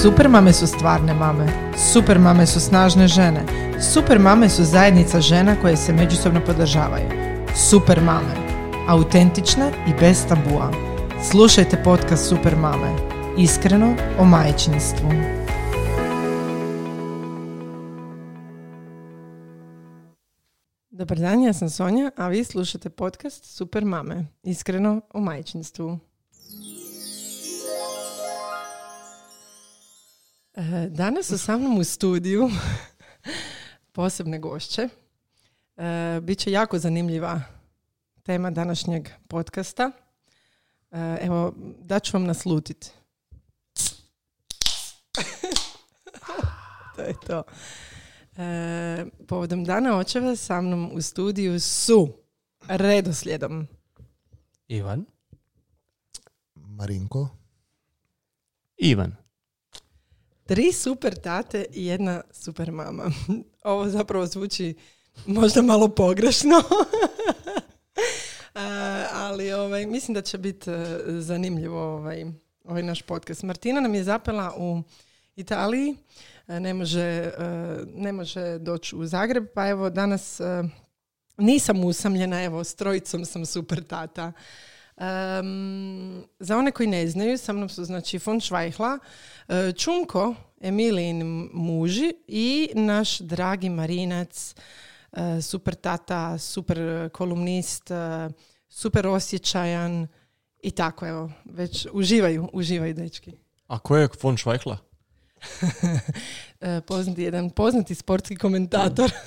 Super mame su stvarne mame. Super mame su snažne žene. Super mame su zajednica žena koje se međusobno podržavaju. Super mame. Autentične i bez tabua. Slušajte podcast Super mame. Iskreno o majčinstvu. Dobar dan, ja sam Sonja, a vi slušate podcast Super mame. Iskreno o majčinstvu. Danas su sa mnom u studiju posebne gošće. E, Biće jako zanimljiva tema današnjeg podcasta. E, Evo, daću vam naslutiti. to je to. E, povodom dana očeva sa mnom u studiju su redoslijedom Ivan. Marinko. Ivan. Tri super tate i jedna super mama. Ovo zapravo zvuči možda malo pogrešno. Ali ovaj, mislim da će biti e, zanimljivo ovaj, ovaj naš podcast. Martina nam je zapela u Italiji. E, Ne može, e, ne može doći u Zagreb, pa evo danas nisam usamljena, evo s trojicom sam super tata. Em, za one koji ne znaju, sa mnom su znači von Švajhla, e, Čunko, Emilijin muži i naš dragi Marinac, e, super tata, super kolumnist, e, super osjećajan i tako evo, već uživaju, uživaju dečki. A ko je von Švajkla? E, Poznati jedan poznati sportski komentator.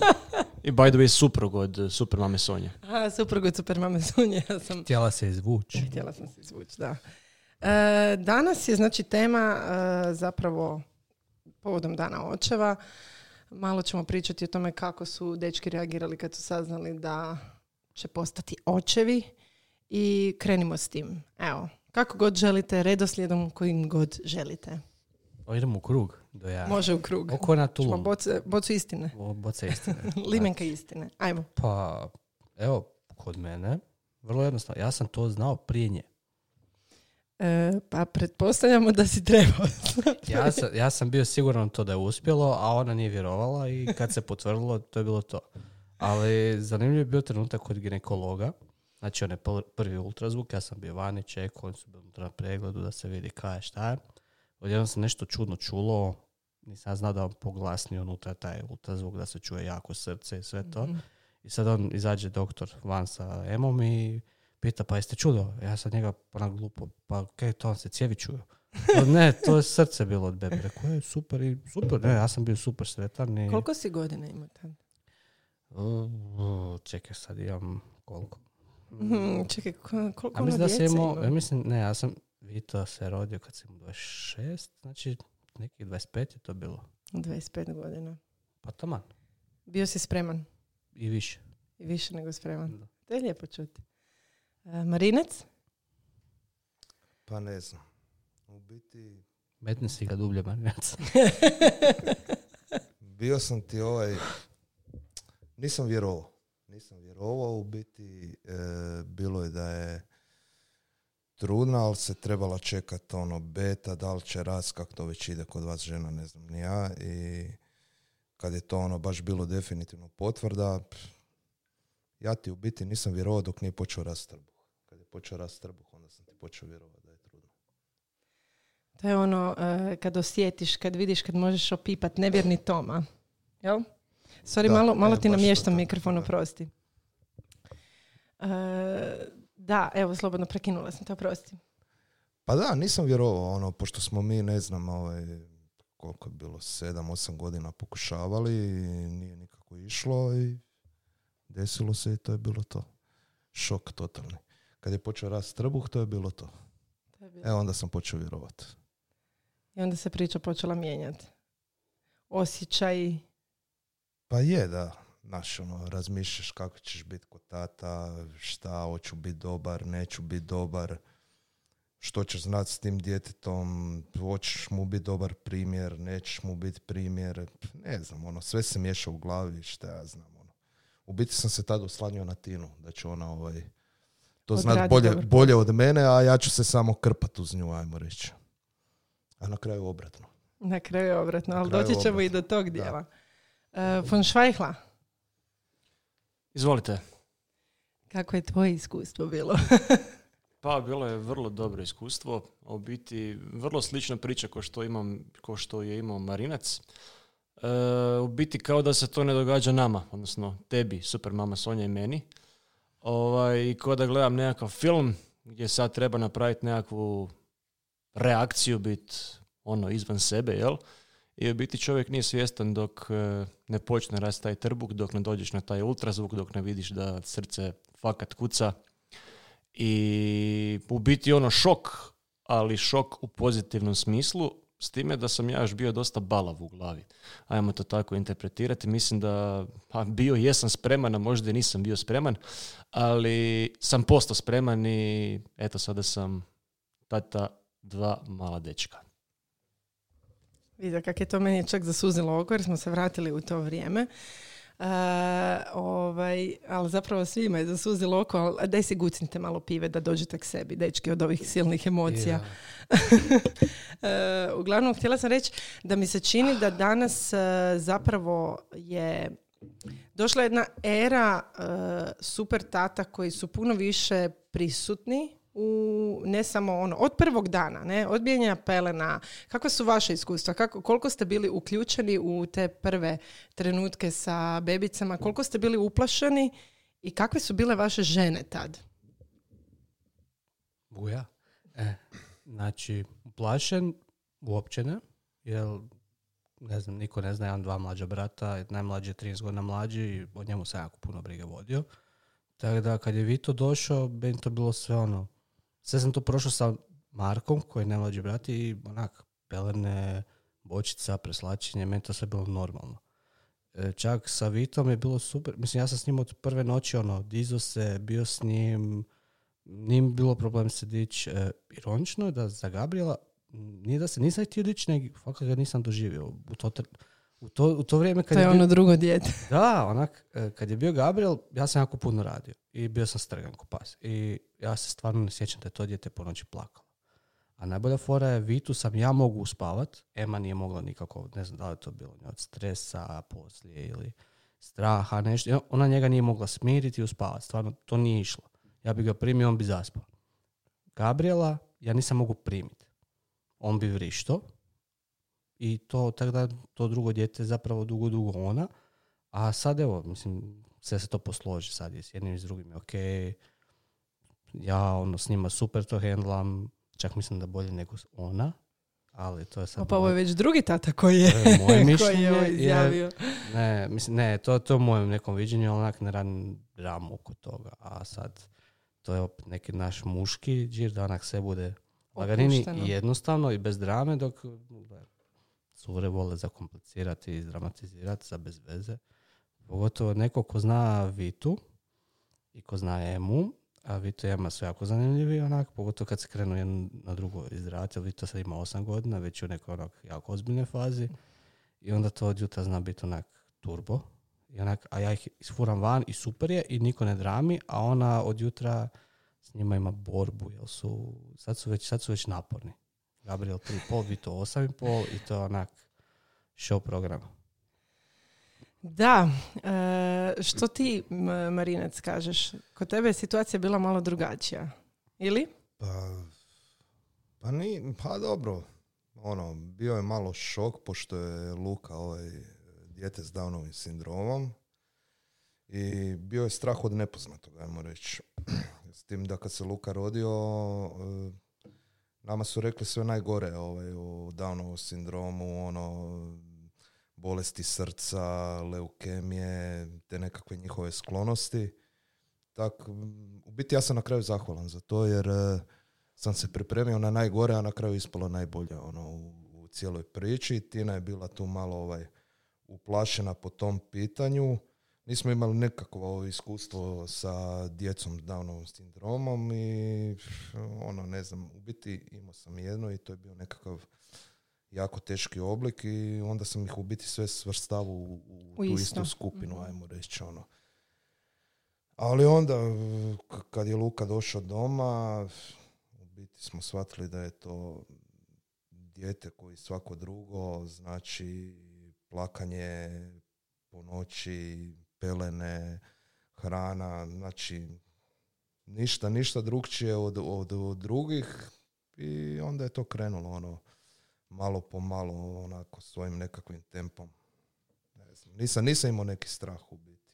I by the way suprug od uh, super mame Sonje. A, suprug od super mame Sunje, ja sam Htjela se izvući. Htjela sam se izvući, da. E, danas je znači tema e, zapravo povodom dana očeva. Malo ćemo pričati o tome kako su dečki reagirali kad su saznali da će postati očevi i krenimo s tim. Evo, kako god želite, redoslijedom kojim god želite. O, idemo u krug do ja. Može u krug. Oko na tulum. boce, bocu istine. O, Boca istine. Limenka istine. Ajmo. Pa, evo, kod mene, vrlo jednostavno. Ja sam to znao prije nje. E, pa pretpostavljamo da si trebao. Ja sam, ja sam bio siguran to da je uspjelo, a ona nije vjerovala i kad se potvrdilo, to je bilo to. Ali zanimljiv je bio trenutak kod ginekologa. Znači, on je pr- prvi ultrazvuk, ja sam bio vani, čekao, oni su bili na pregledu da se vidi kaj je šta je. Odjednom se nešto čudno čulo, nisam znao da on poglasni unutra taj ultrazvuk, da se čuje jako srce i sve to. I sad on izađe doktor van sa emom i pita, pa jeste čudo? Ja sam njega onak glupo, pa kaj to, on se cijevi čuju? "Pa ne, to je srce bilo od bebe. Rekao je super i super, ne, ja sam bio super sretan i... Koliko si godina ima tad? Uh, čekaj, sad imam koliko? Mhm, čekaj, ko- koliko Ja ono mislim da sam djece imao, ima? ja mislim, ne, ja sam, Vito se rodio kad sam imao 26, znači nekih 25 je to bilo. 25 godina. Pa taman, Bio si spreman i više. i više nego spreman. Da. To je lijepo čuti. E, Marinec? Pa ne znam. U biti, Metni si ga dublje, Marinac. bio sam ti ovaj... Nisam vjerovao. Nisam vjerovao. U biti, e, bilo je da je trudna, ali se trebala čekati ono beta, da li će rast, kako to već ide kod vas žena, ne znam ni ja. I kad je to ono baš bilo definitivno potvrda, pff, ja ti u biti nisam vjerovao dok nije počeo rast trbuh. Kad je počeo rast trbuh, onda sam ti počeo vjerovati da je trudna. To je ono e, kad osjetiš, kad vidiš, kad možeš opipat nevjerni Toma. Jel? Sorry, Da, malo, malo e, ti namještam mikrofon, oprosti. E, da, evo, slobodno prekinula sam te, oprosti. Pa da, nisam vjerovao, ono, pošto smo mi, ne znam, ovaj, koliko je bilo, sedam, osam godina pokušavali nije nikako išlo i desilo se i to je bilo to. Šok totalni. Kad je počeo rast trbuh, to je bilo to. To je bilo. E, onda sam počeo vjerovati. I onda se priča počela mijenjati. Osjećaj, Pa je, da. Znaš, ono, razmišljaš kako ćeš biti kod tata, šta, hoću biti dobar, neću biti dobar, što ćeš znati s tim djetetom, hoćeš mu biti dobar primjer, nećeš mu biti primjer, ne znam, ono, sve se miješa u glavi, šta ja znam, ono. U biti sam se tada oslanio na Tinu, da će ona, ovaj, to znat Odradit bolje, dobar bolje od mene, a ja ću se samo krpat uz nju, ajmo reći. A na kraju obratno. Na kraju obratno, ali doći ćemo i obratno, do tog da. dijela. E, von Švajhla, Izvolite. kako je tvoje iskustvo bilo? Pa bilo je vrlo dobro iskustvo, u biti vrlo slična priča kao što, imam, kao što je imao Marinac. E, u biti kao da se to ne događa nama, odnosno tebi, super mama Sonja i meni. Ovaj, I kao da gledam nekakav film gdje sad treba napraviti nekakvu reakciju, bit ono izvan sebe, jel? I u biti čovjek nije svjestan dok e, ne počne rast taj trbuk, dok ne dođeš na taj ultrazvuk, dok ne vidiš da srce fakat kuca. I u biti ono šok, ali šok u pozitivnom smislu, s time da sam ja još bio dosta balav u glavi. Ajmo to tako interpretirati. Mislim da pa, bio jesam spreman, a možda i nisam bio spreman, ali sam postao spreman i eto sada sam tata dva mala dečka. Vidio kako je to meni čak zasuzilo oko jer smo se vratili u to vrijeme. E, ovaj, ali zapravo svima je zasuzilo oko, ali daj si gucnite malo pive da dođete k sebi, dečki, od ovih silnih emocija. E, uglavnom, htjela sam reći da mi se čini da danas e, zapravo je došla jedna era e, super tata koji su puno više prisutni u ne samo ono od prvog dana, ne, od pelena. Kakva su vaše iskustva? Kako, koliko ste bili uključeni u te prve trenutke sa bebicama? Koliko ste bili uplašeni i kakve su bile vaše žene tad? Buja. E, znači, uplašen uopće ne, jer ne znam, niko ne zna, jedan, dva mlađa brata, najmlađi je 13 godina mlađi i o njemu sam jako puno brige vodio. Tako da kad je Vito došao, meni to bilo sve ono, sve sam to prošao sa Markom, koji je najmlađi brat i onak, pelene, bočica, preslačenje, meni to sve bilo normalno. E, čak sa Vitom je bilo super, mislim ja sam s njim od prve noći ono, dizo se, bio s njim, nije bilo problem se dići. E, ironično je da za Gabriela nije da se nisam htio dići, nego fakat ga nisam doživio. U to, u to, u to vrijeme kad To je bio- ono drugo dijete. da, onak, e, kad je bio Gabriel, ja sam jako puno radio i bio sam strgan ko pas. I ja se stvarno ne sjećam da je to dijete po noći plakalo. A najbolja fora je, Vitu sam ja mogu uspavat, Ema nije mogla nikako, ne znam da li je to bilo od stresa poslije ili straha, nešto. Ona njega nije mogla smiriti i uspavat, stvarno to nije išlo. Ja bi ga primio, on bi zaspao. Gabriela ja nisam mogu primiti. On bi vrišto i to, tako da to drugo dijete je zapravo dugo, dugo ona. A sad evo, mislim, sve se to posloži sad i s jednim i s drugim je ok. Ja ono s njima super to hendlam, čak mislim da bolje nego ona, ali to je sad... Pa ovo je već drugi tata koji je, je moje koji mišljenje. je ovo jer- izjavio. ne, mislim, ne, to, to je u mojem nekom viđenju, onak ne radim dramu oko toga. A sad, to je opet neki naš muški džir, da onak sve bude lagarini i jednostavno i bez drame, dok cure vole zakomplicirati i dramatizirati za bez veze. Pogotovo neko ko zna Vitu i ko zna Emu, a Vito i Ema su jako zanimljivi, onak, pogotovo kad se krenu jedno na drugo izraditi, jer Vito sad ima 8 godina, već je u nekoj onak jako ozbiljnoj fazi. I onda to od jutra zna biti onak turbo. I onak, a ja ih isfuram van i super je i niko ne drami, a ona od jutra s njima ima borbu, jer su, sad su već, sad su već naporni. Gabriel 3,5, Vito 8,5 i to je onak show program. Da, e, što ti M- Marinac kažeš? Kod tebe je situacija bila malo drugačija. Ili? Pa, pa, ni, pa dobro. Ono, bio je malo šok, pošto je Luka ovaj dijete s Downovim sindromom. I bio je strah od nepoznatog, ajmo reći. S tim da kad se Luka rodio, eh, nama su rekli sve najgore ovaj, u Downovom sindromu, ono, bolesti srca, leukemije, te nekakve njihove sklonosti. Tak, u biti ja sam na kraju zahvalan za to jer eh, sam se pripremio na najgore, a na kraju ispalo najbolje ono, u, u cijeloj priči. Tina je bila tu malo ovaj, uplašena po tom pitanju. Nismo imali nekakvo iskustvo sa djecom s Downovim sindromom i ono, ne znam, u biti imao sam jedno i to je bio nekakav jako teški oblik i onda sam ih u biti sve svrstavao u, u, U tu isto. istu skupinu, Mhm. ajmo reći ono. Ali onda, k- kad je Luka došao doma, u biti smo shvatili da je to dijete koji svako drugo, znači plakanje po noći, pelene, hrana, znači ništa, ništa drugčije od, od, od drugih i onda je to krenulo ono malo po malo onako svojim nekakvim tempom. Ne znam, nisam, nisam imao neki strah u biti.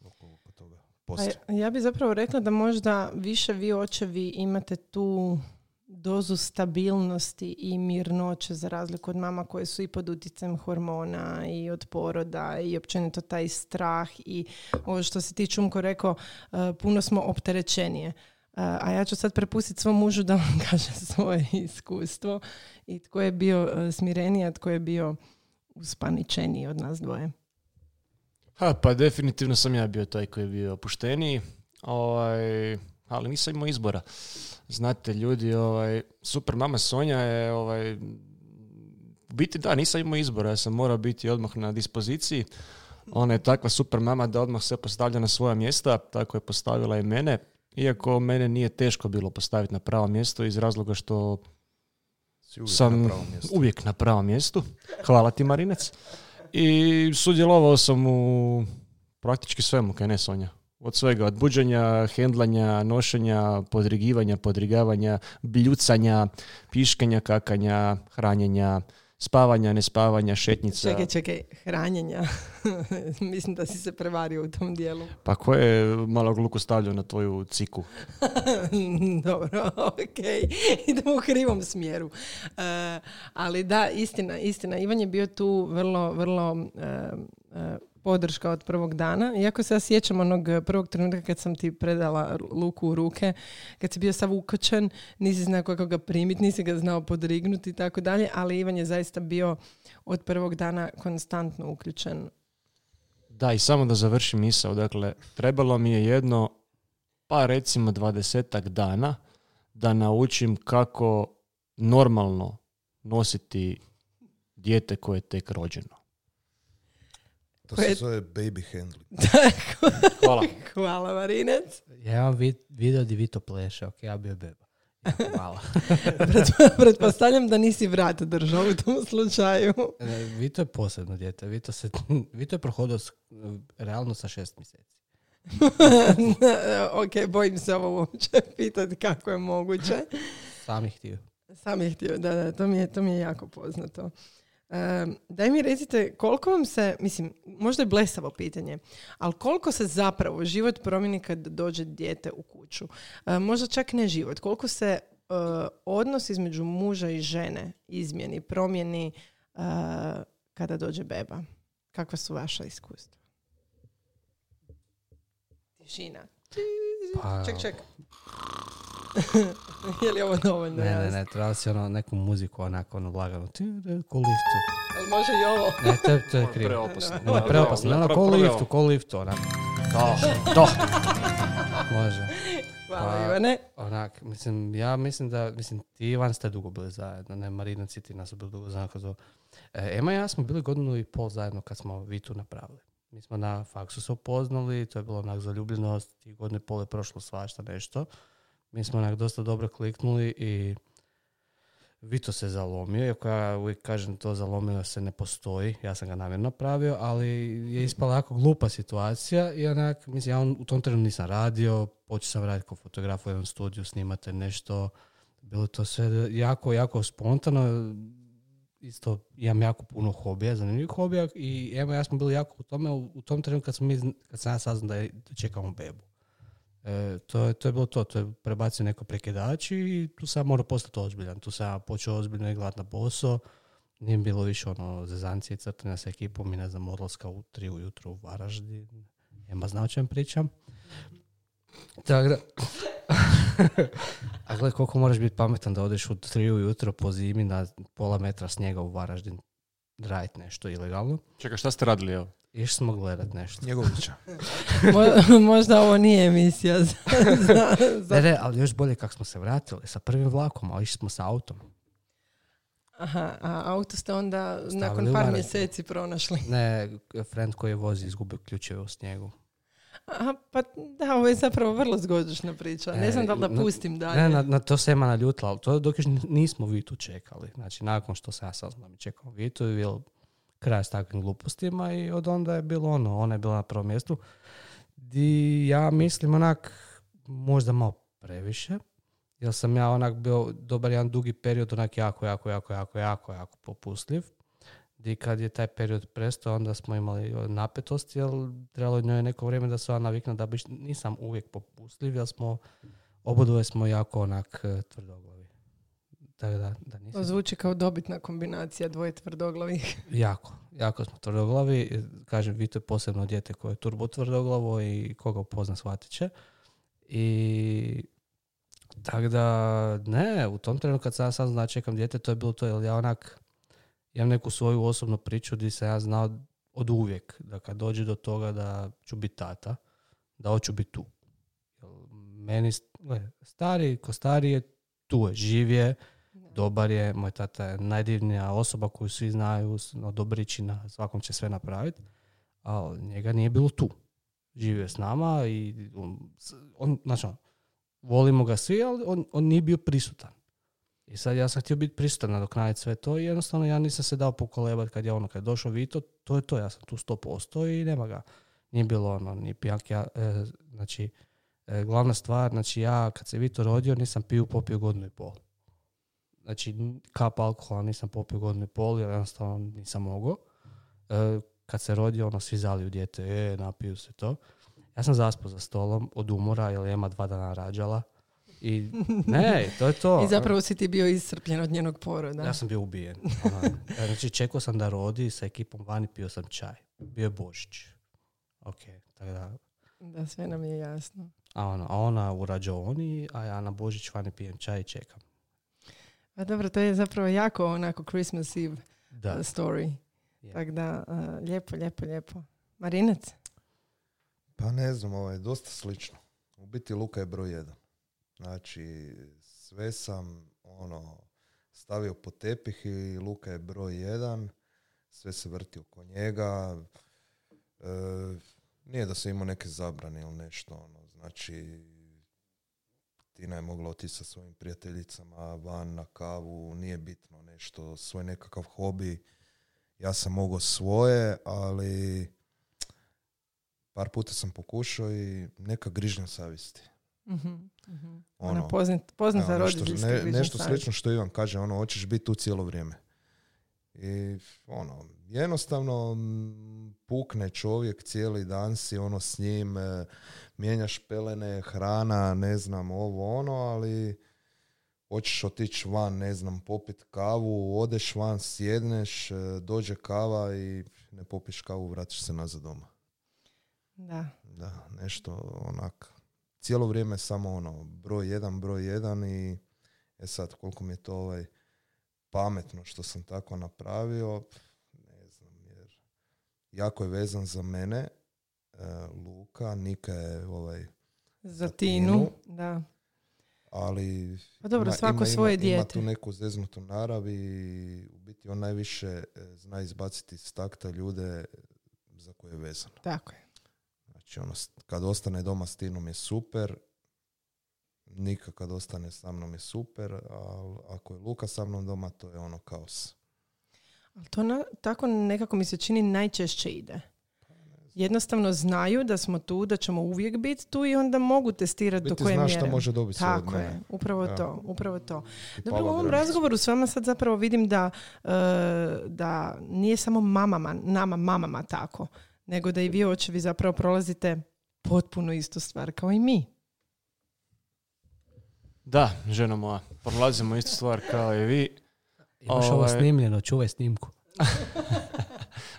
Oko, oko toga. Pa Poslije. ja- ja bi zapravo rekla da možda više vi očevi imate tu dozu stabilnosti i mirnoće za razliku od mama koje su i pod utjecajem hormona i od poroda i općenito taj strah i ovo što se ti Čumko rekao, uh, puno smo opterećenije. Uh, a ja ću sad prepustiti svom mužu da vam kaže svoje iskustvo i tko je bio uh, smireniji, a tko je bio uspaničeniji od nas dvoje. Ha, pa definitivno sam ja bio taj koji je bio opušteniji, ovaj, ali nisam imao izbora. Znate, ljudi, ovaj, super mama Sonja je, ovaj, u biti da, nisam imao izbora, ja sam morao biti odmah na dispoziciji. Ona je takva super mama da odmah sve postavlja na svoja mjesta, tako je postavila i mene. Iako mene nije teško bilo postaviti na pravo mjesto iz razloga što Si uvijek sam na uvijek na pravom mjestu. Hvala ti Marinec. I sudjelovao sam u praktički svemu, kaj ne Sonja. Od svega, od buđenja, hendlanja, nošenja, podrigivanja, podrigavanja, bljucanja, piškanja, kakanja, hranjenja, spavanja, nespavanja, šetnica. Čekaj, čekaj, hranjenja. Mislim da si se prevario u tom dijelu. Pa ko je malog luku stavljao na tvoju ciku? Dobro, ok. Idemo u krivom smjeru. E, ali da, istina, istina. Ivan je bio tu vrlo, vrlo e, e, podrška od prvog dana. Iako se ja sjećam onog prvog trenutka kad sam ti predala luku u ruke, kad si bio sav ukočen, nisi znao kako ga primiti, nisi ga znao podrignuti i tako dalje, ali Ivan je zaista bio od prvog dana konstantno uključen. Da, i samo da završim misao. Dakle, trebalo mi je jedno, pa recimo dvadesetak dana da naučim kako normalno nositi dijete koje je tek rođeno. To se zove baby handling. Hvala. Hvala, Marinec. Ja imam vid, video di vi to pleše, ok, ja bio beba. Hvala. Pret- Pretpostavljam da nisi vrat držao u tom slučaju. E, Vito je posebno dijete. Vito, se, Vito je prohodao s- realno sa šest mjeseci. ok, bojim se ovo uopće pitati kako je moguće. Sam je htio. Sam je htio, da, da, to mi je, to mi je jako poznato. Daj mi recite, koliko vam se, mislim, možda je blesavo pitanje, ali koliko se zapravo život promijeni kad dođe dijete u kuću? E, možda čak ne život, koliko se e, odnos između muža i žene izmjeni, promijeni e, kada dođe beba? Kakva su vaša iskustva? Tišina. Pa- Ček, ček. je li ovo dovoljno? Ne, ne, ne, trebalo si ono, neku muziku onako ono lagano. Ti, Ko liftu. Jel može i ovo? Ne, to, je- to je krivo. Preopasno. Ne, preopasno. Ne, ne, ko u liftu, ko liftu, onak. Da, da. Može. Hvala Pa- Ivane. Onak, mislim, ja mislim da, mislim, ti i Ivan ste dugo bili zajedno, ne, Marina i ti nas su bili dugo zajedno. to- E, Ema i ja smo bili godinu i pol zajedno kad smo Vitu napravili. Mi smo na faksu se upoznali, to je bilo onak zaljubljenost i godinu i pol je prošlo svašta nešto. Mi smo onak dosta dobro kliknuli i Vito se zalomio, iako ja uvijek kažem to zalomio se ne postoji, ja sam ga namjerno napravio, ali je ispala jako glupa situacija i onak, mislim, ja on, u tom trenutku nisam radio, počeo sam raditi kao fotograf u jednom studiju, snimate nešto, bilo to sve jako, jako spontano, isto imam jako puno hobija, zanimljivih hobija i evo ja smo bili jako u tome, u, tom trenutku kad, smo mi, kad sam ja saznao da, je, da čekamo bebu. E, to, je, to je bilo to, to je prebacio neko prekidač i tu sam morao postati ozbiljan. Tu sam počeo ozbiljno igrat na posao. Nije bilo više ono zezancije i crtanja sa ekipom i ne znam, odlaska u tri ujutro u Varaždin. Ema zna o čem pričam. Tako da... A gledaj koliko moraš biti pametan da odeš u tri ujutro po zimi na pola metra snijega u Varaždin radit nešto ilegalno. Čekaj, šta ste radili evo? Išli smo gledat nešto. Njegovića. Mo- možda ovo nije emisija za, za, za- Ne, ne, ali još bolje kako smo se vratili sa prvim vlakom, ali išli smo sa autom. Aha, a auto ste onda Stavili nakon par mjeseci pronašli. Ne, friend koji je vozi izgubio ključeve u snijegu. A, pa da, ovo je zapravo vrlo zgođešna priča. Ne E, znam da li da pustim dalje. Ne, na, na to se Ema naljutila, ali to je dok još nismo Vitu čekali. Znači, nakon što sam ja mi čekamo Vitu, je bilo kraj s takvim glupostima i od onda je bilo ono, ona je bila na prvom mjestu. Di ja mislim onak možda malo previše, jer sam ja onak bio dobar jedan dugi period onak jako, jako, jako, jako, jako, jako popustljiv. Di kad je taj period prestao, onda smo imali napetosti, jer trebalo je njoj neko vrijeme da se ona navikne da biš, nisam uvijek popustljiv, jer smo obodoje smo jako onak e, tvrdoglavi. Tako da, da To nisam... zvuči kao dobitna kombinacija dvoje tvrdoglavih. Jako, jako smo tvrdoglavi. E, Kažem, Vito je posebno dijete koje je turbo tvrdoglavo i koga upozna shvatit će. I tako da, ne, u tom trenutku kad sam sam znao da čekam dijete, to je bilo to, jer ja onak imam neku svoju osobnu priču gdje sam ja znao od uvijek da kad dođe do toga da ću biti tata, da hoću biti tu. Meni, stari, ko stari je tu je, živ je, dobar je, moj tata je najdivnija osoba koju svi znaju, no, dobričina, svakom će sve napraviti, ali njega nije bilo tu. Živio je s nama i on, on znači, volimo ga svi, ali on, on nije bio prisutan. I sad ja sam htio biti prisutan nadoknaditi sve to i jednostavno ja nisam se dao pokolebati kad je ono, kad je došao Vito, to je to, ja sam tu 100% i nema ga. Nije bilo ono, ni pijanke, ja, e, znači, e, glavna stvar, znači ja kad se Vito rodio nisam pio popio godinu i pol. Znači kap alkohola nisam popio godinu i pol jer jednostavno nisam mogao. E, kad se rodio, ono, svi zali u dijete, e, napiju se to. Ja sam zaspao za stolom od umora jer je Ema dva dana rađala. I ne, to je to. I zapravo si ti bio iscrpljen od njenog poroda. Ja sam bio ubijen. Znači, čekao sam da rodi sa ekipom vani, pio sam čaj. Bio je Božić. Ok, tako da. Da, sve nam je jasno. A, ono, a ona u rađaoni, a ja na Božić vani pijem čaj i čekam. Pa dobro, to je zapravo jako onako Christmas Eve Da. uh, story. Je. Tako da, uh, lijepo, lijepo, lijepo. Marinec? Pa ne znam, ovo je dosta slično. U biti Luka je broj jedan. Znači, sve sam ono stavio po tepih i Luka je broj jedan. Sve se vrti oko njega. E, nije da se imao neke zabrane ili nešto. Ono. Znači, Tina je mogla otići sa svojim prijateljicama van na kavu, nije bitno nešto, svoj nekakav hobi. Ja sam mogao svoje, ali par puta sam pokušao i neka grižnja savjesti. Mhm, mhm. Ono, Ona poznat, poznata nešto, roditeljska ne- nešto slično što Ivan kaže, ono, hoćeš biti tu cijelo vrijeme. I ono, jednostavno pukne čovjek cijeli dan si ono s njim, e, mijenjaš pelene, hrana, ne znam, ovo ono, ali hoćeš otići van, ne znam, popit kavu, odeš van, sjedneš, e, dođe kava i ne popiš kavu, vratiš se nazad doma. Da. Da, nešto onak, cijelo vrijeme samo ono, broj jedan, broj jedan i e sad koliko mi je to ovaj pametno što sam tako napravio, ne znam, jer jako je vezan za mene, e, Luka, Nika je ovaj, Za Tinu, da. ali Pa dobro, ima- svako ima, svoje ima, ima dijete. tu neku zeznutu narav i u biti on najviše e, zna izbaciti iz takta ljude za koje je vezan. Tako je. Znači, ono, kad ostane doma s Tinom je super, Nika kad ostane sa mnom je super, ali ako je Luka sa mnom doma, to je ono kaos. Ali to na, tako nekako mi se čini najčešće ide. Jednostavno znaju da smo tu, da ćemo uvijek biti tu i onda mogu testirati do koje znaš mjere. šta može dobiti sve od Tako mene. je, upravo to, upravo to. Dobro, u ovom razgovoru s vama sad zapravo vidim da, e, da nije samo mamama, nama mamama tako, nego da i vi očevi zapravo prolazite potpuno istu stvar kao i mi. Da, žena moja, prolazimo istu stvar kao i vi. Imaš ovo Ovaj- snimljeno, čuvaj snimku.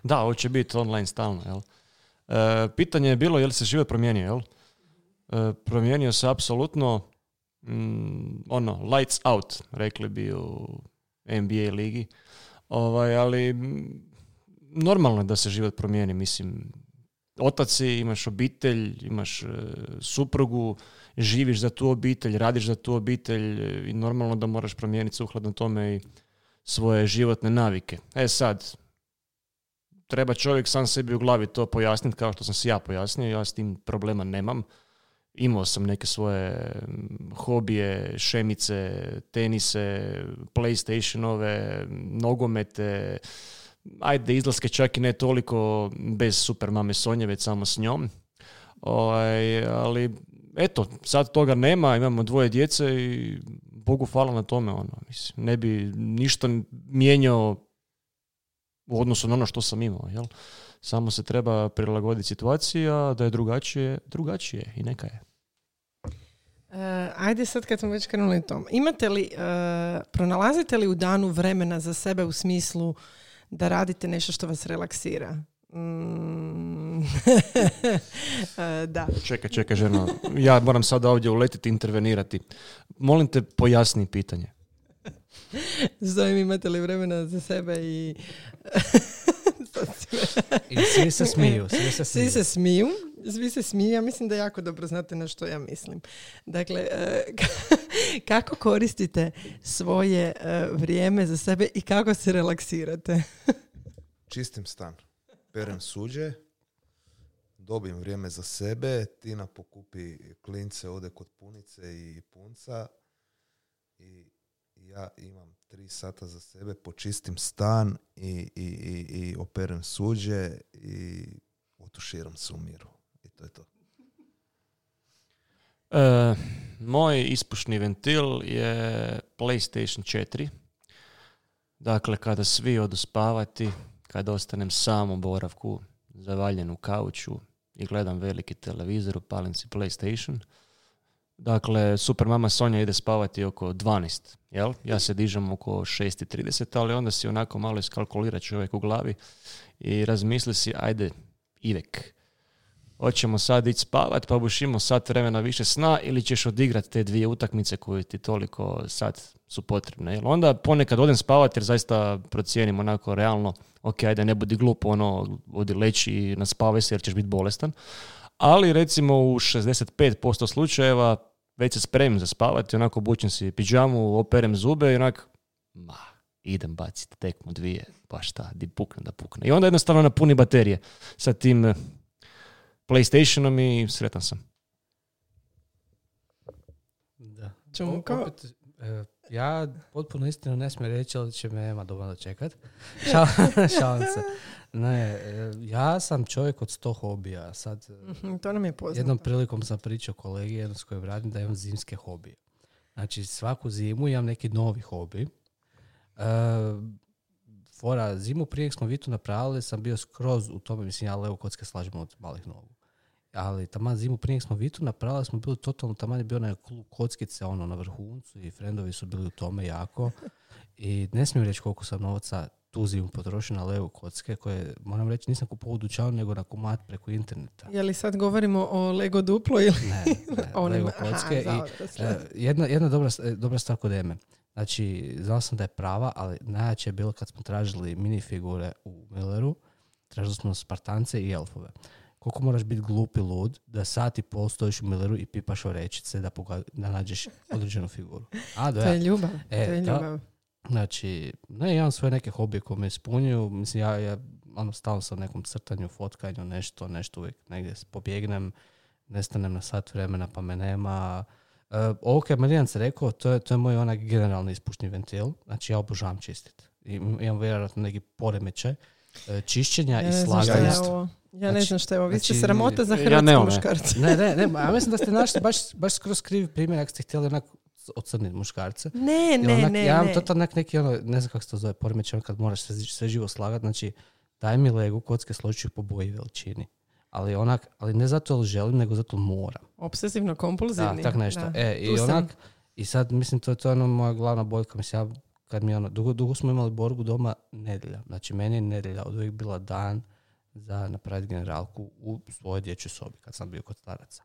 Da, ovo će biti online stalno, jel? E, pitanje je bilo je li se život promijenio, jel? E, promijenio se apsolutno mm, ono, lights out, rekli bi u NBA ligi. Ovaj, ali normalno je da se život promijeni, mislim, otac si, imaš obitelj, imaš e, suprugu, živiš za tu obitelj, radiš za tu obitelj e, i normalno da moraš promijeniti sukladno tome i svoje životne navike. E sad, treba čovjek sam sebi u glavi to pojasniti kao što sam si ja pojasnio, ja s tim problema nemam. Imao sam neke svoje hobije, šemice, tenise, playstationove, nogomete, ajde izlaske čak i ne toliko bez super mame Sonje, već samo s njom. Ovaj, ali eto, sad toga nema, imamo dvoje djece i Bogu hvala na tome. Ono, mislim, ne bi ništa mijenjao u odnosu na ono što sam imao. Jel? Samo se treba prilagoditi situaciji, a da je drugačije, drugačije i neka je. E, ajde sad kad smo već krenuli tom. Imate li, e, pronalazite li u danu vremena za sebe u smislu da radite nešto što vas relaksira? Mm. E, da. Čekaj, čekaj, ženo. Ja moram sada ovdje uletiti i intervenirati. Molim te, pojasni pitanje. Zovem imate li vremena za sebe i... I svi se smiju, svi se smiju. Svi se smiju, svi se smiju, ja mislim da jako dobro znate na što ja mislim. Dakle, e, kako koristite svoje e, vrijeme za sebe i kako se relaksirate? Čistim stan. Perem suđe, dobijem vrijeme za sebe, Tina pokupi klince, ode kod punice i punca i ja imam tri sata za sebe, počistim stan i, i, i, i operem suđe i otuširam se u miru. I to je to. E, moj ispušni ventil je PlayStation 4. Dakle, kada svi odu spavati, kada ostanem sam u boravku, zavaljen u kauču i gledam veliki televizor, upalim si PlayStation. Dakle, super mama Sonja ide spavati oko 12, jel? Ja se dižem oko 6.30, ali onda si onako malo iskalkulira čovjek u glavi i razmisli si, ajde, Ivek, hoćemo sad ići spavat pa buš imao sat vremena više sna ili ćeš odigrati te dvije utakmice koje ti toliko sad su potrebne. Jel? Onda ponekad odem spavat jer zaista procijenim onako realno, ok, ajde ne budi glupo, ono, odi leći i naspavaj se jer ćeš biti bolestan. Ali recimo u 65% slučajeva već se spremim za spavati, onako obučem si piđamu, operem zube i onak, ma, idem baciti tekmu dvije, pa šta, di pukne da pukne. I onda jednostavno napuni baterije sa tim PlayStationom i sretan sam. Da. Čemu O- kao- opet, e, ja potpuno istinu ne smijem reći, ali će me Ema doma dočekat. Šal, šalim se. Ne, e, ja sam čovjek od sto hobija. Sad, e, Mhm, to nam je poznato. jednom prilikom sam pričao kolegi s kojim radim da imam zimske hobije. Znači svaku zimu imam neki novi hobi. E, fora, zimu prije smo Vitu napravili sam bio skroz u tome, mislim ja levo kocke slažem od malih nogu. Ali taman zimu prije smo Vitu napravili smo bili totalno, taman je bio na klub kockice ono na vrhuncu i frendovi su bili u tome jako. I ne smijem reći koliko sam novca tu zimu potrošio na levo kocke koje, moram reći, nisam kupovao u dućanu nego na komad preko interneta. Je li sad govorimo o Lego duplo ili Ne, ne, Lego kocke. Aha, I, e, jedna, jedna dobra, e, dobra stvar kod Eme. Znači, znao sam da je prava, ali najjače je bilo kad smo tražili minifigure u Milleru, tražili smo Spartance i Elfove. Koliko moraš biti glup i lud da sat i pol stojiš u Milleru i pipaš orečice da, poga- da nađeš određenu figuru. A, do To je ja. ljubav. E, to je da. ljubav. Znači, ne, imam svoje neke hobije koje me ispunjuju. Mislim, ja, ja ono, stalno sam u nekom crtanju, fotkanju, nešto, nešto uvijek negdje pobjegnem, nestanem na sat vremena pa me nema. E, ovo kad Marijan se rekao, to je, to je moj onaj generalni ispušni ventil. Znači, ja obožavam čistiti. Imam vjerojatno neki poremećaj e, čišćenja Ja i slaganja. Ja ne Znači- znam šta je ovo. Vi ste znači, sramota za ja e. muškarce. Ne, ne, ne, ja mislim da ste našli baš, baš skroz krivi primjer ako ste htjeli onak ocrniti muškarce. Ne, ne, onak, ne, ja imam totalno onak neki ono, ne znam kako se to zove, poremećaj ono kad moraš sve, sve živo slagati, znači daj mi legu, kocke složit ću po boji veličini. Ali onak, ali ne zato jer želim, nego zato moram. Obsesivno Da, kompulzivni. tak nešto. Da. E, i Tu sam. onak, i sad mislim to je to je ono moja glavna boljka, mislim ja kad mi ono, dugo, dugo smo imali borgu doma nedjelja. Znači meni je nedjelja od uvijek bila dan za napraviti generalku u svojoj dječjoj sobi kad sam bio kod staraca.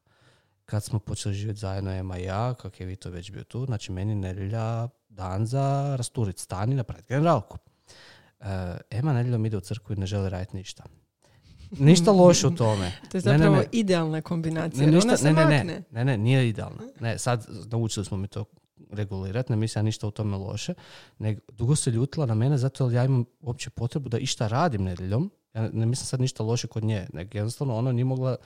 Kad smo počeli živjeti zajedno Ema i ja, kak je Vito već bio tu, znači meni je nedjelja dan za rasturit stan i napraviti generalku. E, Ema nedjeljom ide u crkvu i ne želi raditi ništa. Ništa loše u tome. To je Ne, ne, zapravo ne. idealna kombinacija. Ne, ništa, ona se ne, ne, makne. ne, ne, nije idealno. Ne, sad naučili smo mi to regulirati, ne mislim ja ništa u tome loše, nego dugo se ljutila na mene zato jer ja imam uopće potrebu da išta radim nedjeljom, Ja ne mislim sad ništa loše kod nje, nego jednostavno ona nije mogla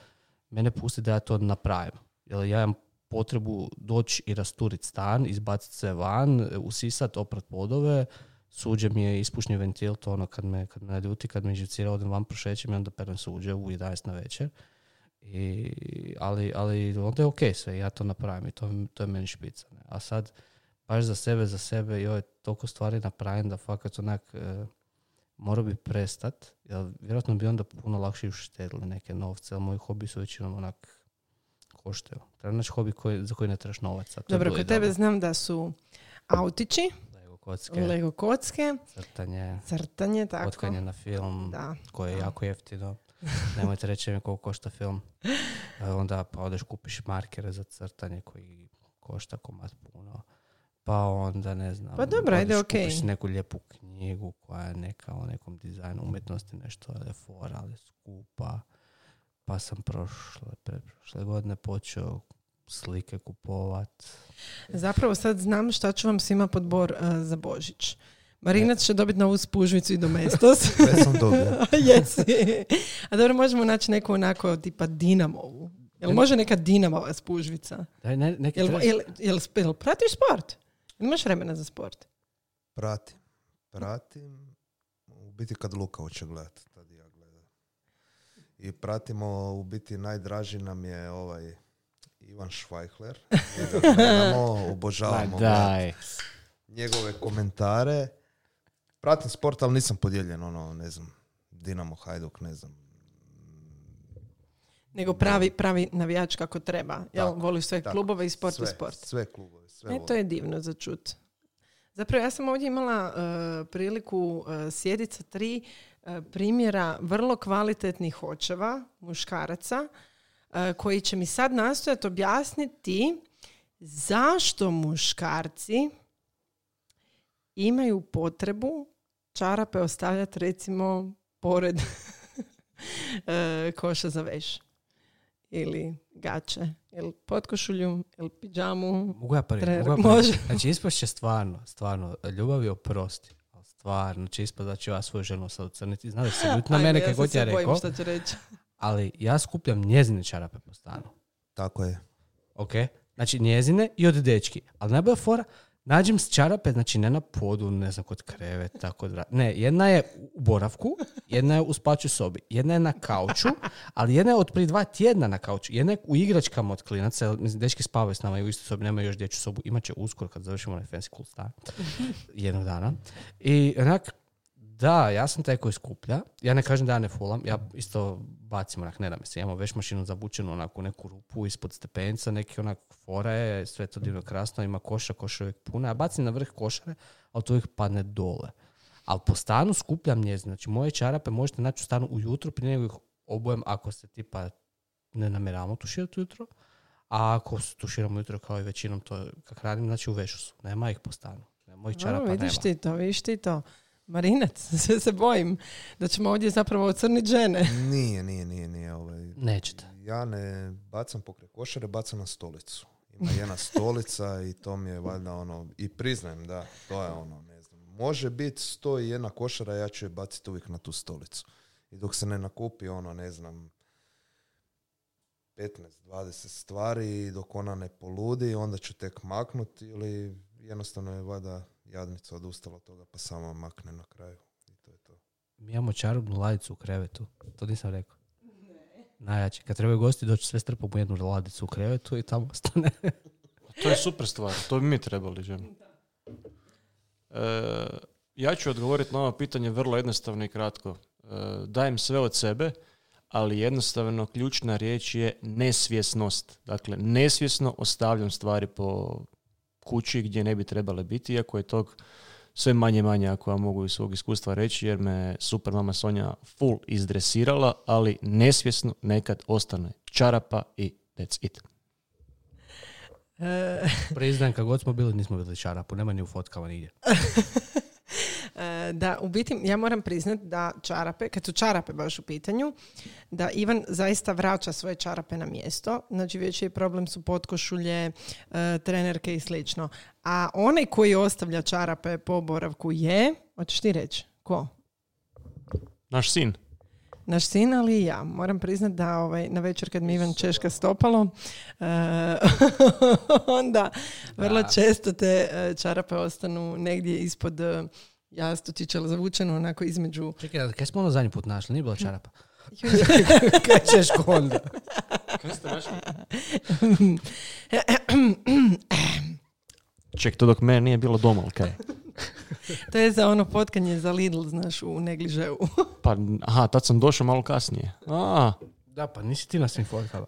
mene pustiti da ja to napravim. Jer ja imam potrebu doći i rasturiti stan, izbaciti se van, usisat, oprat podove, suđe mi je ispušni ventil, to ono kad me, kad me naljuti, kad me živcira, odem van prošećem i onda perem suđe u 11 na večer. I, ali, ali onda je ok sve, ja to napravim i to, to je meni špica. Ne? A sad, baš za sebe, za sebe, joj, toliko stvari napravim da fakat onak, e, morao bi prestat, jer vjerojatno bi onda puno lakše uštedili neke novce, ali moji hobi su većinom onak koštaju. Treba naći hobi koji, za koji ne trebaš je Dobro, kod tebe znam da su autići, Lego kocke, Lego kocke, crtanje, crtanje, tako. kockanje na film, Da. koje je da. jako jeftino. Nemojte reći mi koliko košta film. E, onda pa odeš kupiš markere za crtanje koji košta komad puno. Pa onda ne znam. Pa dobro, ajde, okej. Kupiš neku lijepu knjigu koja je neka o nekom dizajnu umjetnosti, nešto je fora, ali skupa. Pa sam prošle, preprošle godine počeo slike kupovat. Zapravo sad znam šta ću vam svima pod bor uh, za Božić. Marinac će dobiti novu spužvicu i domestos. Već sam dobio. Jesi. A dobro, možemo naći neku onako tipa Dinamovu. Jel može neka Dinamova spužvica? Daj, ne, neki Jel, jel, jel, jel pratiš sport? Imaš vremena za sport? Pratim. Pratim. U biti kad Luka hoće gledat, tad ja gledam. I pratimo, u biti najdraži nam je ovaj Ivan Švajhler. Gledamo, obožavamo daj. njegove komentare. Pratim sport, ali nisam podijeljen, ono, ne znam, Dinamo, Hajduk, ne znam. Nego pravi, pravi navijač kako treba. Jel, Tako, voliš sve tako. klubove i sport sve, i sport. Sve klubove, sve E, to je divno za čut. Zapravo ja sam ovdje imala e, priliku uh, sjediti sa tri e, primjera vrlo kvalitetnih očeva, muškaraca, e, koji će mi sad nastojati objasniti zašto muškarci imaju potrebu čarape ostavljati recimo pored e, koša za veš ili gače ili potkošulju ili pidžamu Mogu ja prvi? Trener, Mogu ja prvi? može. Znači, ispašće stvarno, stvarno, ljubav je oprosti. Ali stvarno, će ispast da ću ja svoju ženu sad ucrniti. Znaš da se ljuti na mene ja se god ja sad bojim rekao. šta će reći. Ali ja skupljam njezine čarape po stanu. Tako je. Ok? Znači njezine i od dečki. Ali najbolja fora, nađem s čarape, znači ne na podu, ne znam, kod kreveta, kod vrata. Ne, jedna je u boravku, jedna je u spačoj sobi, jedna je na kauču, ali jedna je od prije dva tjedna na kauču, jedna je u igračkama od klinaca, mislim, dečki spavaju s nama i u istoj sobi, nemaju još dječju sobu, imat će uskoro kad završimo onaj fancy cool stan, jednog dana. I onak, da, ja sam taj koji skuplja. Ja ne kažem da ja ne fulam. Ja isto bacim onak, ne da mi se. Imamo veš mašinu zabučenu onak u neku rupu ispod stepenca, neki onak fore, sve to divno krasno, ima koša, koša je uvijek puna. Ja bacim na vrh košare, ali to uvijek padne dole. Ali po stanu skupljam njezine. Znači moje čarape možete naći u stanu ujutro prije nego ih obojem ako se tipa ne namjeravamo tuširati ujutro. A ako se tuširamo ujutro kao i većinom to kak radim, znači u vešu su. Nema ih po stanu. Mojih čarapa, A, nema. vidiš ti to, vidiš ti to. Marinac, sve se bojim da ćemo ovdje zapravo ocrniti žene. Nije, nije, nije, nije. Ovaj. Nećete. Ja ne bacam pokraj košare, bacam na stolicu. Ima jedna stolica i to mi je valjda ono, i priznajem da, to je ono, ne znam. Može biti sto i jedna košara, ja ću je baciti uvijek na tu stolicu. I dok se ne nakupi ono, ne znam, 15-20 stvari i dok ona ne poludi, onda ću tek maknuti ili jednostavno je valjda jadnica odustala od toga pa samo makne na kraju. I to je to. Mi imamo čarobnu ladicu u krevetu. To nisam rekao. Najjače. Kad trebaju gosti doći sve strpamo u jednu ladicu u krevetu i tamo ostane. To je super stvar, to bi mi trebali, žen. E, ja ću odgovoriti na ovo pitanje vrlo jednostavno i kratko. E, dajem sve od sebe, ali jednostavno ključna riječ je nesvjesnost. Dakle, nesvjesno ostavljam stvari po kući gdje ne bi trebale biti, iako je tog sve manje manje ako ja mogu iz svog iskustva reći, jer me super mama Sonja full izdresirala, ali nesvjesno nekad ostane čarapa i that's it. E, Priznajem, kad god smo bili, nismo vidjeli čarapu. Nema ni u fotkama nigdje. e, da, u biti, ja moram priznati da čarape, kad su čarape baš u pitanju, da Ivan zaista vraća svoje čarape na mjesto. Znači, veći je problem su potkošulje, e, trenerke i slično. A onaj koji ostavlja čarape po boravku je, hoćeš ti reći, ko? Naš sin. naš sin, ali i ja. Moram priznat da ovaj, na večer kad mi Ivan češka stopalo, e, onda vrlo često te čarape ostanu negdje ispod jastučića, ali zavučeno onako između... Čekaj, kaj smo ono zadnji put našli? Nije bilo čarapa. kaj ćeš onda? Kaj ste našli? Ček, to dok mene nije bilo doma, ali kaj? to je za ono potkanje za Lidl, znaš, u negližeu. Pa, aha, tad sam došao malo kasnije. A, Da, pa nisi ti na svim fotkama.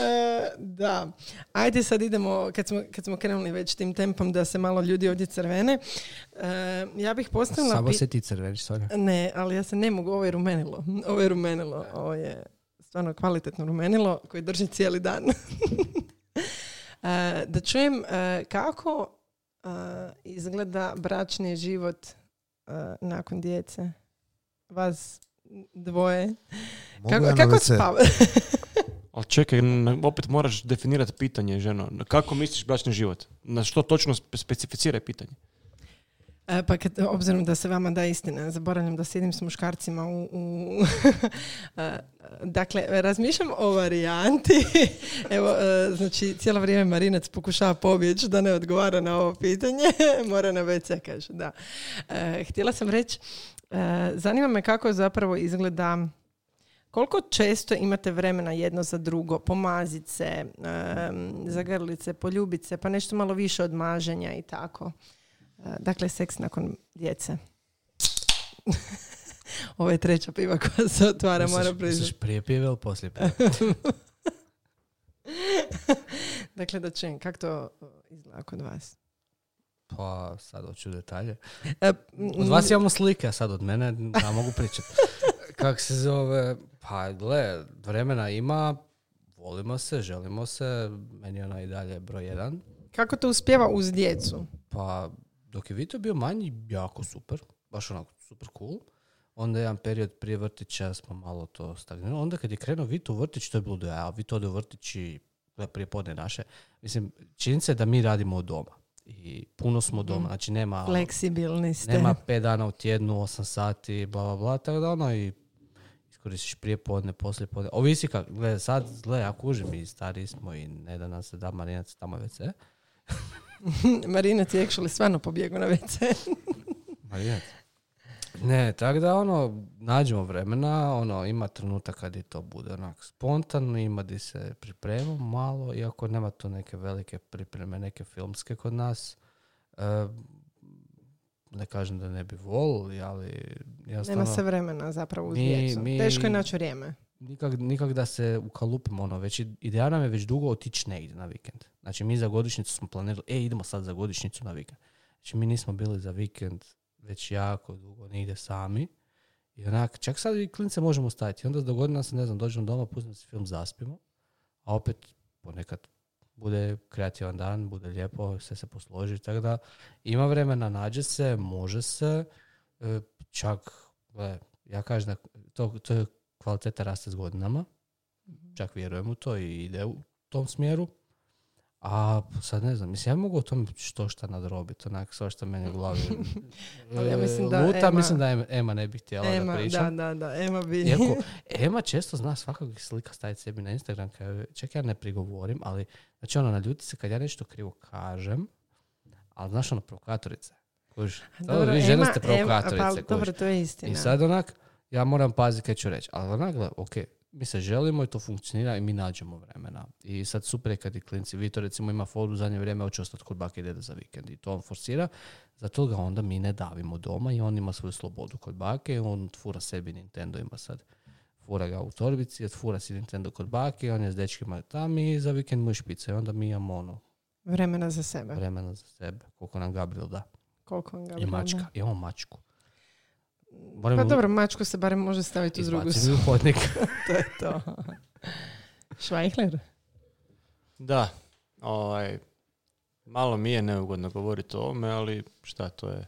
E, da. Ajde sad idemo, kad smo, kad smo krenuli već tim tempom da se malo ljudi ovdje crvene. E, ja bih postavila... Samo pi- se ti crveniš, Sonja. Ne, ali ja se ne mogu, ovo je rumenilo. Ovo je rumenilo, ovo je stvarno kvalitetno rumenilo koje drži cijeli dan. E, da čujem kako izgleda bračni život nakon djece. Vas dvoje. Mogu Kako, ja kako spava? ali čekaj, opet moraš definirati pitanje, ženo. Kako misliš bračni život? Na što točno spe- specificiraj pitanje? E, Pa kad, obzirom da se vama da istina, zaboravljam da sjedim s muškarcima u... u E, dakle, razmišljam o varijanti. Evo, e, znači, cijelo vrijeme Marinac pokušava pobjeći da ne odgovara na ovo pitanje. Mora na WC, kaže, da. E, htjela sam reći, e, zanima me kako zapravo izgleda koliko često imate vremena jedno za drugo, pomazit se, e, zagrlit se, poljubit se, pa nešto malo više od maženja i tako. E, Dakle, seks nakon djece. Ovo je treća piva koja se otvara, Misliš priznati. prije pive ili poslije pive? Dakle, da čujem, kako to izgleda kod vas? Pa sad hoću detalje. E, Od vas imamo slike, a sad od mene ja mogu pričati. Kak se zove? Pa gle, vremena ima, volimo se, želimo se, meni ona i dalje broj jedan. Kako to uspjeva uz djecu? Pa dok je Vito bio manji, jako super, baš onako super cool. Onda jedan period prije vrtića smo malo to stagnirali. Onda kad je krenuo Vito u vrtić, to je bilo da ja, Vito ode u vrtić i prije podne naše. Mislim, činjenica je da mi radimo od doma. I puno smo doma, znači nema... Fleksibilni ste. Nema pet dana u tjednu, osam sati, bla, bla, bla, tako da ono i iskoristiš prije podne, poslije podne. Ovisi kako, gle, sad, gle, ja kužim i stari smo i ne da nam se da marinac tamo je WC. Marinac je actually stvarno pobjegao na WC. Marinac. Ne, tako da ono, nađemo vremena, ono, ima trenutak kad i to bude onak spontano, ima di se pripremamo malo, iako nema tu neke velike pripreme, neke filmske kod nas. E, ne kažem da ne bi volili, ali Nema jednostavno... se vremena zapravo uz Mi- djecu. mi- Teško je naći vrijeme. nikak, nikak da se ukalupimo ono, već ideja nam je već dugo otići negdje na vikend. Znači mi za godišnjicu smo planirali, e idemo sad za godišnjicu na vikend. Znači mi nismo bili za vikend već jako dugo nigdje sami. I onak, čak sad i klince možemo staviti. I onda dogodi nam se, ne znam, dođemo doma, pustimo si film, zaspimo. A opet ponekad bude kreativan dan, bude lijepo, sve se posloži. Tako da ima vremena, nađe se, može se. E, čak, gle, ja kažem da to, to je kvaliteta raste s godinama. Čak vjerujem u to i ide u tom smjeru. A sad ne znam, mislim, ja mogu o tom što šta nadrobiti, onak sve što meni u glavi. Ali ja mislim e, da Luta, Ema- mislim da Ema, Ema ne bi htjela da Ema, priča. da, da, da, Ema bi... Iako, Ema često zna svakog slika staviti sebi na Instagram, kao, čak ja ne prigovorim, ali znači ono, naljuti se kad ja nešto krivo kažem, ali znaš ono, provokatorice. Kužiš? Dobro, vi žene Ema- ste Ema- provokatorice. pa, kužiš. dobro, to je istina. I sad onak, ja moram paziti kaj ću reći. Ali onak, gle, ok, mi se želimo i to funkcionira i mi nađemo vremena. I sad super je kad i klinci, Vito recimo ima foru u zadnje vrijeme, hoće ostati kod bake i dede za vikend. I to on forsira, zato ga onda mi ne davimo doma i on ima svoju slobodu kod bake i on fura sebi Nintendo ima sad. Fura ga u torbici, fura si Nintendo kod bake, on je s dečkima tam i za vikend mu je špica. I onda mi imamo ono, Vremena za sebe. vremena za sebe, koliko nam Gabriel da. Koliko vam ga I mačka, imamo mačku. Pa Moram- dobro, mačku se barem može staviti u drugu Izbacim ju u hodnik. To je to. Švajhler? Da, ovaj, malo mi je neugodno govoriti o ovome, ali šta to je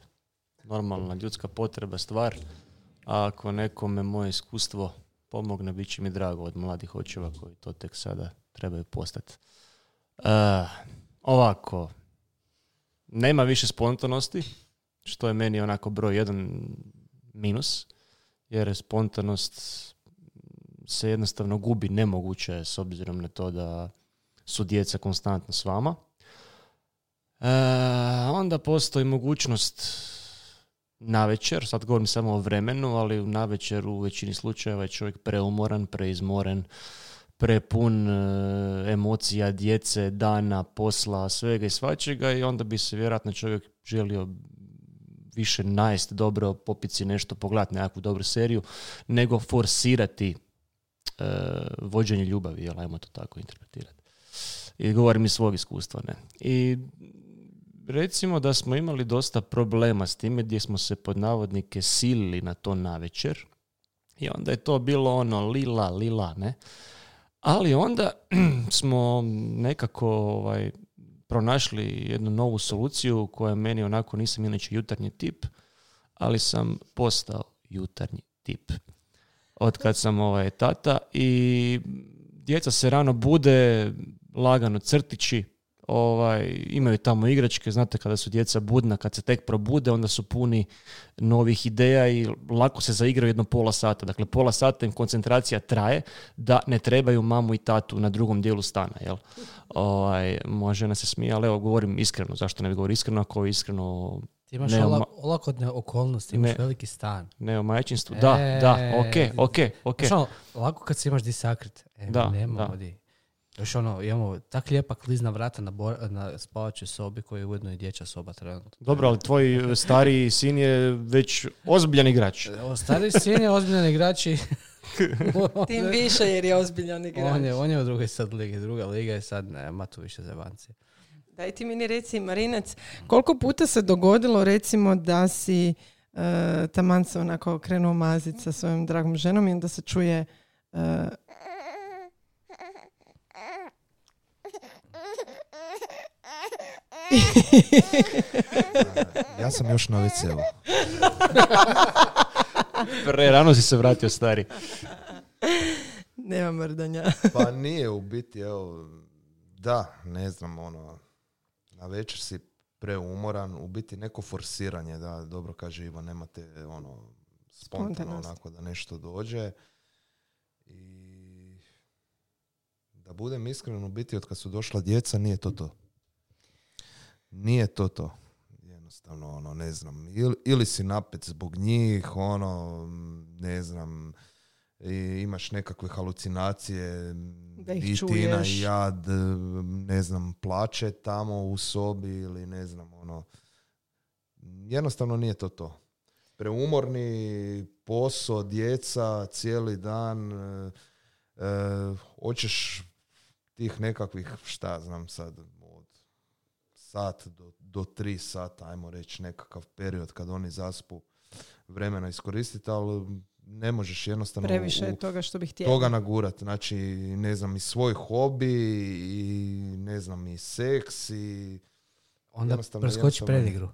normalna ljudska potreba, stvar. A ako nekome moje iskustvo pomogne, bit će mi drago od mladih očeva koji to tek sada trebaju postati. E, ovako, nema više spontanosti, što je meni onako broj jedan minus, jer spontanost se jednostavno gubi nemoguće s obzirom na to da su djeca konstantno s vama. E, onda postoji mogućnost na večer, sad govorim samo o vremenu, ali na večer u većini slučajeva je čovjek preumoran, preizmoren, prepun e, emocija, djece, dana, posla, svega i svačega i onda bi se vjerojatno čovjek želio više najest dobro, popiti nešto, pogledati nekakvu dobru seriju, nego forsirati e, vođenje ljubavi, jel, ajmo to tako interpretirati. I govorim iz svog iskustva, ne. I recimo da smo imali dosta problema s time gdje smo se pod navodnike silili na to navečer i onda je to bilo ono lila, lila, ne. Ali onda smo nekako ovaj, pronašli jednu novu soluciju koja meni onako nisam inače jutarnji tip, ali sam postao jutarnji tip. Od kad sam ovaj tata i djeca se rano bude, lagano crtići, ovaj, imaju tamo igračke, znate kada su djeca budna, kad se tek probude, onda su puni novih ideja i lako se zaigraju jedno pola sata. Dakle, pola sata im koncentracija traje da ne trebaju mamu i tatu na drugom dijelu stana. Jel? Ovaj, moja žena se smije, ali evo govorim iskreno. Zašto ne bi govorio iskreno ako iskreno Ti imaš Ne, olakotne okolnosti, imaš Ne. veliki stan. ne o majčinstvu? Da, da, ok, ok, ok. Znaš ono, lako kad se imaš di sakrit. E, Da, nemamo da. di. Još ono, imamo tak lijepa klizna vrata na, bor- na spavačoj sobi koja je ujedno i dječja soba trenutno. Dobro, ali tvoj stariji sin je već ozbiljan igrač. O, Stari sin je ozbiljan igrač i Tim više jer je ozbiljan igrač. on je, on je u drugoj sad ligi. Druga liga je sad, nema tu više zebanci. Daj ti meni reci, Marinec, koliko puta se dogodilo recimo da si uh, taman se onako krenuo mazit sa svojom dragom ženom i onda se čuje uh, Ja sam još na WC-u. Pre rano si se vratio stari. nema mrdanja. Pa nije u biti, evo, da, ne znam, ono, na večer si preumoran, u biti neko forsiranje, da, dobro kaže Ivan, nemate, ono, spontano onako da nešto dođe i da budem iskren, u biti od kad su došla djeca, nije to to. Nije to to. Jednostavno, ono, ne znam, ili, ili si napet zbog njih, ono, ne znam, i imaš nekakve halucinacije, Da ih i Tina čuješ. i Jad, ne znam, plače tamo u sobi ili ne znam, ono, jednostavno nije to to. Preumorni, posao, djeca, cijeli dan, e, hoćeš tih nekakvih, šta znam sad, sat do, do tri sata, ajmo reći nekakav period kad oni zaspu vremena iskoristiti, ali ne možeš jednostavno Previše u- je toga što bih toga nagurat. Znači, ne znam, i svoj hobi, i ne znam, i seks, i... Onda Jednostavno, preskoči jednostavno. predigru.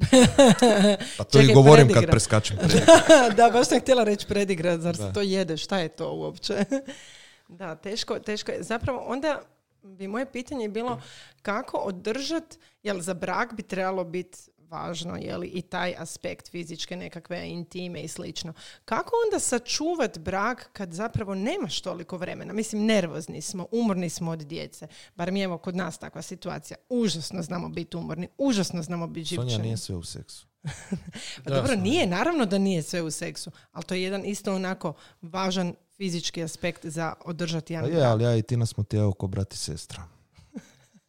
Pa to Čekaj, i govorim kad predigra. preskačem predigra. da, baš sam htjela reći predigra, zar se Da. to jede, šta je to uopće? da, teško, teško je. Zapravo onda bi moje pitanje bilo kako održat, jel za brak bi trebalo biti važno, je li i taj aspekt fizičke nekakve intime i slično. Kako onda sačuvat brak kad zapravo nemaš toliko vremena? Mislim, nervozni smo, umorni smo od djece. Bar mi evo kod nas takva situacija. Užasno znamo biti umorni, užasno znamo biti živčani. Sonja nije sve u seksu. Pa dobro, nije, naravno da nije sve u seksu, ali to je jedan isto onako važan fizički aspekt za održati Pa jedan je, ali ja i Tina smo ti evo ko brat i sestra.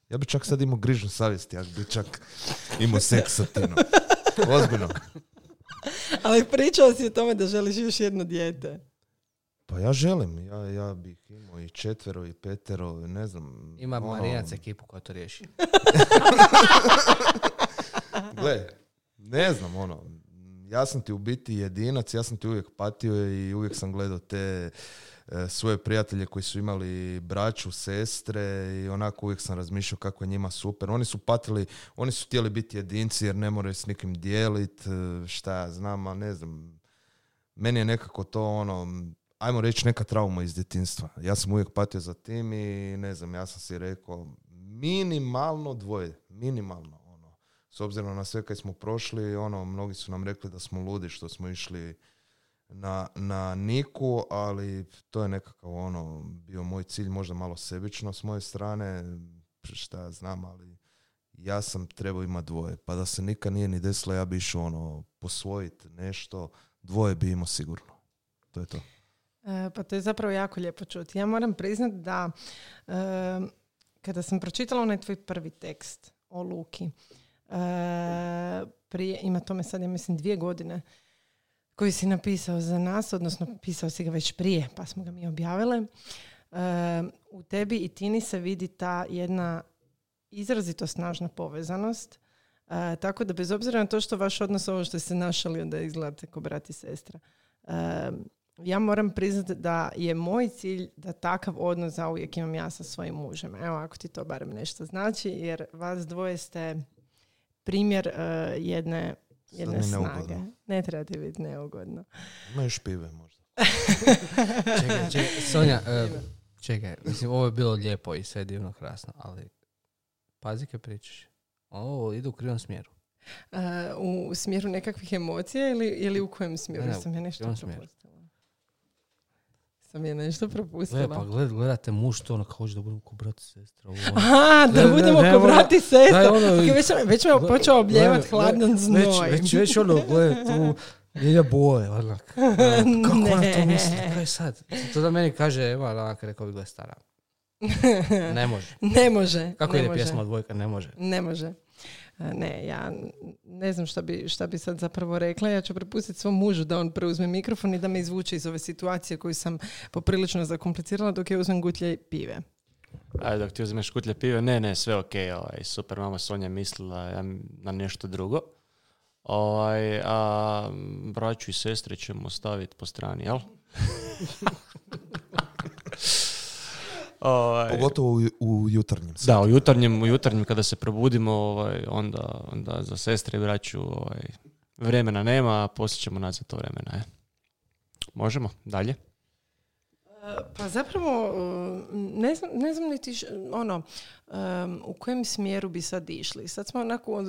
Ja bi čak sad imao grižnu savjesti, ja bi čak imao seks sa Tinom. Ozbiljno. Ali pričao si o tome da želiš još jedno dijete. Pa ja želim, ja, ja bih imao i četvero i petero, ne znam. Ima ono, Marinac ekipu koja to riješi. Gle, ne znam, ono, ja sam ti u biti jedinac, ja sam ti uvijek patio i uvijek sam gledao te e, svoje prijatelje koji su imali braću, sestre i onako uvijek sam razmišljao kako je njima super. Oni su patili, oni su htjeli biti jedinci jer ne moraju s nikim dijelit, e, šta ja znam, a ne znam. Meni je nekako to ono, ajmo reći neka trauma iz djetinstva. Ja sam uvijek patio za tim i ne znam, ja sam si rekao minimalno dvoje, minimalno s obzirom na sve kaj smo prošli, ono, mnogi su nam rekli da smo ludi što smo išli na, na Niku, ali to je nekakav ono, bio moj cilj, možda malo sebično s moje strane, šta ja znam, ali ja sam trebao imati dvoje, pa da se nikad nije ni desilo, ja bi išao ono, posvojiti nešto, dvoje bi imao sigurno. To je to. E, pa to je zapravo jako lijepo čuti. Ja moram priznati da e, kada sam pročitala onaj tvoj prvi tekst o Luki, prije, ima tome sad, ja mislim, dvije godine, koji si napisao za nas, odnosno pisao si ga već prije, pa smo ga mi objavile. u tebi i Tini se vidi ta jedna izrazito snažna povezanost. tako da bez obzira na to što vaš odnos ovo što se našali da izgledate kao brat i sestra, ja moram priznati da je moj cilj da takav odnos zauvijek imam ja sa svojim mužem. Evo, ako ti to barem nešto znači, jer vas dvoje ste primjer uh, jedne, jedne snage. Ne treba ti biti neugodno. Ima još pive možda. čekaj, čekaj, Sonja, uh, čekaj, mislim, ovo je bilo lijepo i sve divno krasno, ali pazi kaj pričaš. Ovo ide u krivom smjeru. Uh, u smjeru nekakvih emocija ili, ili u kojem smjeru? Ne, sam ja nešto sam je nešto propustila. Gle, pa gled, gledate muž to ono kao da budemo ko brat i sestra. Ono. Aha, da ne, budemo ko brat i sestra. Ono, okay, već, već me počeo obljevati hladan znoj. Već, već, već ono, gled, tu mijenja boje. Onak. Kako ne. ona to misli? Kaj sad? To da meni kaže, evo, onak, rekao bi gled stara. Ne može. ne može. Kako ne ide može. pjesma od dvojka? Ne može. Ne može. Ne, ja ne znam šta bi, šta bi sad zapravo rekla. Ja ću prepustiti svom mužu da on preuzme mikrofon i da me izvuče iz ove situacije koju sam poprilično zakomplicirala dok je uzmem gutlje pive. Ajde, dok ti uzmeš gutlje pive, ne, ne, sve ok, ovaj, super, mama Sonja mislila na nešto drugo. Ovaj, a braću i sestre ćemo staviti po strani, jel? Ovaj, Pogotovo u, u jutarnjem. Da, u jutarnjem, u jutarnjem kada se probudimo, ovaj, onda, onda za sestre i braću ovaj, vremena nema, a poslije ćemo nazvat to vremena. Je. Možemo, dalje? Pa zapravo ne znam, ne znam niti ono u kojem smjeru bi sad išli. Sad smo onako uh,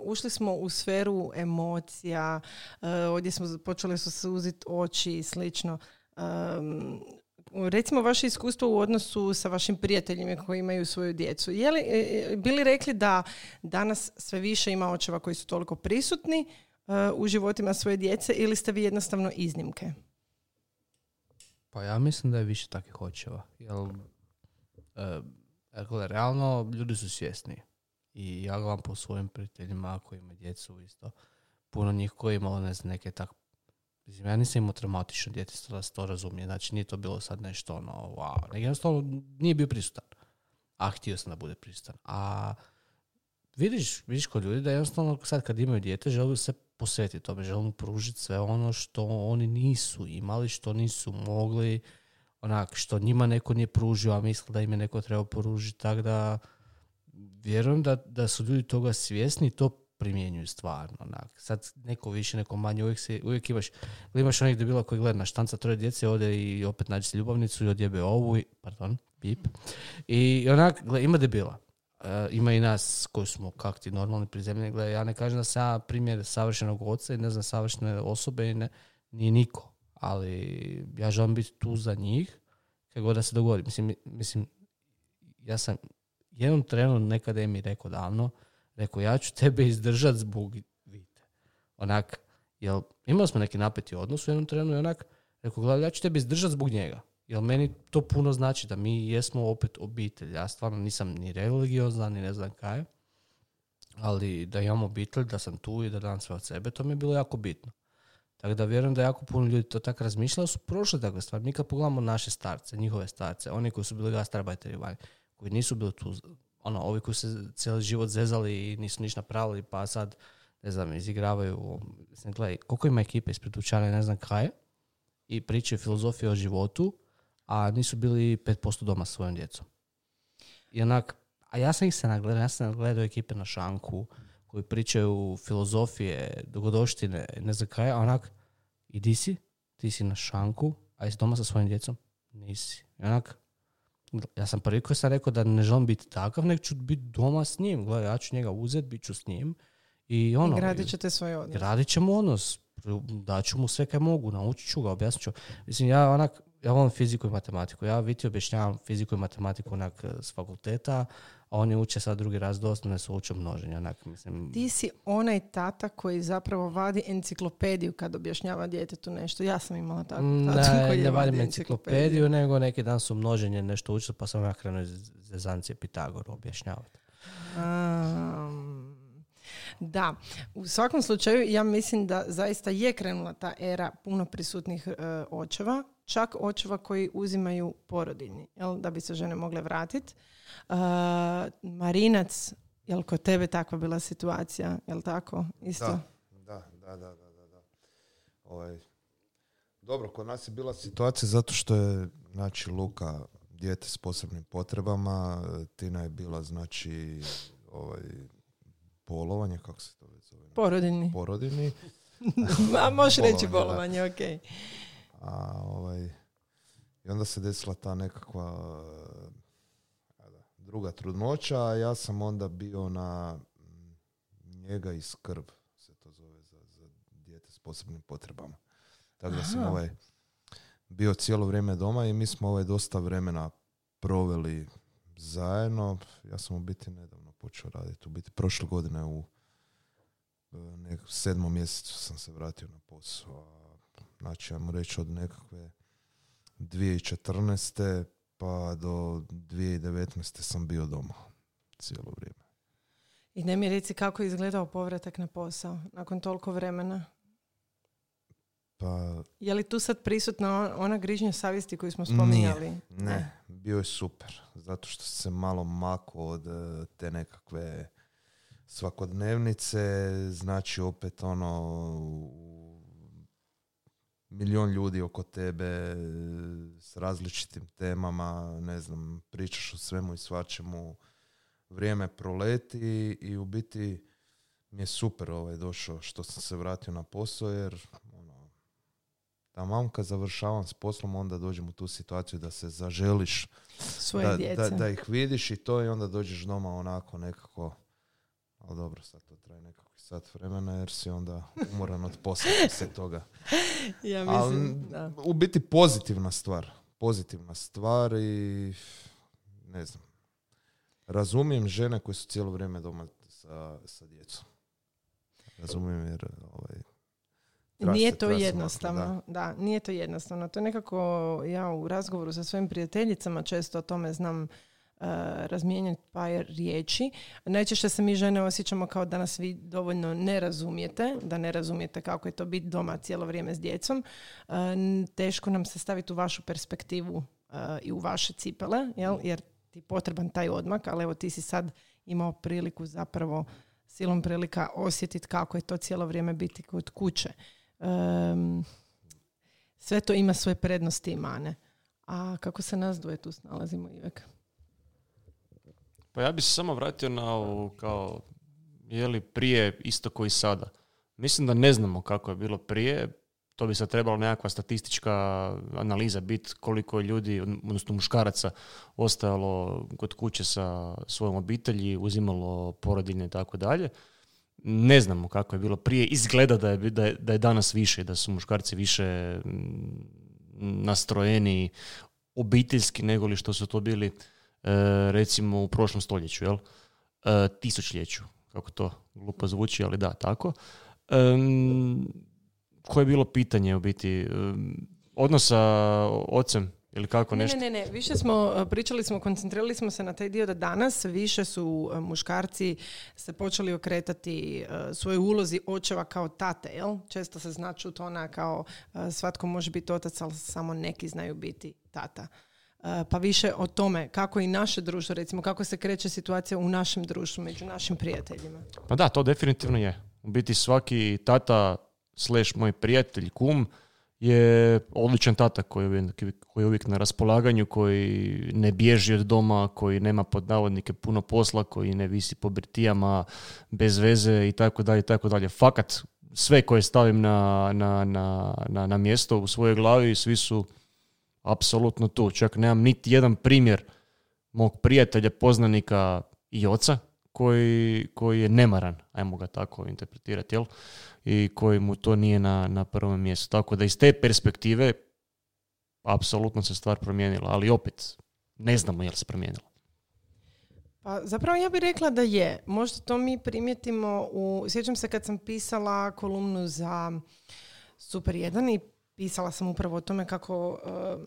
ušli smo u sferu emocija, uh, ovdje smo počeli su suziti oči i slično. Um, recimo vaše iskustvo u odnosu sa vašim prijateljima koji imaju svoju djecu. Je li, e, e, bili rekli da danas sve više ima očeva koji su toliko prisutni e, u životima svoje djece ili ste vi jednostavno iznimke? Pa ja mislim da je više takvih očeva. Jel, uh, realno ljudi su svjesni. I ja gledam po svojim prijateljima koji imaju djecu isto. Puno njih koji imalo ne znam, neke tak Mislim, ja nisam imao traumatično djetinstvo da se to razumije. Znači, nije to bilo sad nešto ono, wow. Nego jednostavno nije bio prisutan. A htio sam da bude prisutan. A vidiš, vidiš kod ljudi da jednostavno sad kad imaju dijete žele se posvetiti tome, žele mu pružiti sve ono što oni nisu imali, što nisu mogli, onak, što njima neko nije pružio, a misle da im je neko treba poružiti, tako da vjerujem da, da su ljudi toga svjesni i to primjenjuju stvarno. Onak. Sad neko više, neko manje, uvijek, se, uvijek imaš, imaš onih debila koji gleda na štanca troje djece, ode i opet nađe se ljubavnicu i odjebe ovu, i, pardon, pip. I onak, gle, ima debila. E, ima i nas koji smo kak ti normalni prizemljeni. Gle, ja ne kažem da sam ja primjer savršenog oca i ne znam savršene osobe i ne, nije niko. Ali ja želim biti tu za njih kako god da se dogodi. Mislim, mislim ja sam jednom trenu nekada je mi rekao davno, Rekao, ja ću tebe izdržat zbog Vite. Onak, jel, imali smo neki napeti odnos u jednom trenu i onak, rekao, gledaj, ja ću tebe izdržat zbog njega. Jer meni to puno znači da mi jesmo opet obitelj. Ja stvarno nisam ni religiozan, ni ne znam kaj. Ali da imam obitelj, da sam tu i da dam sve od sebe, to mi je bilo jako bitno. Tako da vjerujem da jako puno ljudi to tako razmišljali, su prošle takve stvari. Mi kad pogledamo naše starce, njihove starce, oni koji su bili gastarbajteri vani, koji nisu bili tu ono, ovi koji se cijeli život zezali i nisu ništa napravili, pa sad, ne znam, izigravaju, mislim, gledaj, koliko ima ekipe ispred učara, ne znam kaj, i pričaju filozofiju o životu, a nisu bili 5% doma sa svojom djecom. I onak, a ja sam ih se nagledao, ja sam nagledao ekipe na šanku, koji pričaju filozofije, dogodoštine, ne znam kaj, a onak, i di si? Ti si na šanku, a jesi doma sa svojim djecom? Nisi. I onak, ja sam prvi koji sam rekao da ne želim biti takav, nego ću biti doma s njim. Gledaj, ja ću njega uzeti, bit ću s njim I ono, Gradit ćete svoj odnos. gradit ćemo odnos. Daću mu sve kaj mogu, naučit ću ga, objasnit ću. Mislim, ja onak, ja volim fiziku i matematiku. Ja Viti objašnjavam fiziku i matematiku onak e, s fakulteta, a oni uče sad drugi raz do osnovne su uče množenje. Onak, mislim, Ti si onaj tata koji zapravo vadi enciklopediju kad objašnjava djetetu nešto. Ja sam imala tako Mm, tatu ne, koji je ne vadim enciklopediju, nego neki dan su množenje nešto učili, pa sam ja krenuo iz zezancije Pitagoru objašnjavati. Um, da, u svakom slučaju ja mislim da zaista je krenula ta era puno prisutnih e, očeva, čak očeva koji uzimaju porodiljni, jel, da bi se žene mogle vratiti. Marinac, jel kod tebe takva bila situacija, jel tako? Isto? Da, da, da, da, da, da. Ovaj, dobro, kod nas je bila situacija zato što je, znači, Luka dijete s posebnim potrebama, Tina je bila, znači, ovaj, bolovanje, kako se to zove? Porodiljni. Porodiljni. A možeš reći bolovanje, ok. A, ovaj, I onda se desila ta nekakva druga trudnoća, a ja sam onda bio na mm, njega i skrb, se to zove, za, za dijete s posebnim potrebama. Tako da sam ovaj, bio cijelo vrijeme doma i mi smo ovaj dosta vremena proveli zajedno. Ja sam u biti nedavno počeo raditi. U biti prošle godine u e, nek- sedmom mjesecu sam se vratio na posao. Znači, ajmo reći od nekakve 2014. pa do 2019. sam bio doma cijelo vrijeme. I ne mi reci kako je izgledao povratak na posao nakon toliko vremena. Pa Je li tu sad prisutna on- ona grižnja savjesti koju smo spominjali? ne, bio je super. Zato što se malo mako od e, te nekakve svakodnevnice. Znači opet ono u- milion ljudi oko tebe e, s različitim temama, ne znam, pričaš o svemu i svačemu. Vrijeme proleti i u biti mi je super ovaj došao što sam se vratio na posao jer ono, Tamam kad završavam s poslom, onda dođem u tu situaciju da se zaželiš Svoje da, djece. da, da ih vidiš i to i onda dođeš doma onako nekako ali dobro, sad to traje nekakvi sat vremena jer si onda umoran od posla poslije toga. ja mislim, da. u biti pozitivna stvar. Pozitivna stvar i ne znam. Razumijem žene koje su cijelo vrijeme doma sa, sa djecom. Razumijem jer ovaj, treba Nije se- to se jednostavno. maknuti, Da. nije to jednostavno. To je nekako, ja u razgovoru sa svojim prijateljicama često o tome znam uh, razmijenjati par riječi. Najčešće se mi žene osjećamo kao da nas vi dovoljno ne razumijete, da ne razumijete kako je to biti doma cijelo vrijeme s djecom. Uh, n- teško nam se staviti u vašu perspektivu uh, i u vaše cipele, jel? jer ti je potreban taj odmak, ali evo ti si sad imao priliku zapravo silom prilika osjetiti kako je to cijelo vrijeme biti kod kuće. Em, sve to ima svoje prednosti i mane. A kako se nas dvoje tu snalazimo, Ivek? Pa ja bi se samo vratio na ovu kao, je li prije isto koji sada. Mislim da ne znamo kako je bilo prije. To bi sad trebala nekakva statistička analiza biti koliko je ljudi, odnosno muškaraca, ostajalo kod kuće sa svojom obitelji, uzimalo porodiljne i tako dalje. Ne znamo kako je bilo prije. Izgleda da je, da je, da je danas više, da su muškarci više mm, nastrojeni obiteljski nego li što su to bili recimo u prošlom stoljeću, jel? E, tisućljeću, kako to glupo zvuči, ali da, tako. Em, koje je bilo pitanje u biti? Em, odnos sa ocem ili kako Ne, nešto? ne, ne, ne. Više smo, uh, pričali smo, koncentrirali smo se na taj dio da danas više su muškarci se počeli okretati uh, svojoj ulozi očeva kao tate, jel? Često se zna čut ona kao uh, svatko može biti otac, ali samo neki znaju biti tata. Uh, Pa više o tome kako i naše društvo, recimo kako se kreće situacija u našem društvu, među našim prijateljima. Pa da, to definitivno je. U biti svaki tata slash moj prijatelj, kum, je odličan tata koji je, koji je uvijek na raspolaganju, koji ne bježi od doma, koji nema pod navodnike puno posla, koji ne visi po birtijama bez veze i tako dalje tako dalje. Fakat sve koje stavim na, na, na, na, na mjesto u svojoj glavi, svi su apsolutno tu. Čak nemam niti jedan primjer mog prijatelja, poznanika i oca koji, koji je nemaran, ajmo ga tako interpretirati, jel? I koji mu to nije na, na prvom mjestu. Tako da iz te perspektive apsolutno se stvar promijenila, ali opet ne znamo jel se promijenila. Pa zapravo ja bih rekla da je. Možda to mi primijetimo u... Sjećam se kad sam pisala kolumnu za Super 1 i pisala sam upravo o tome kako uh,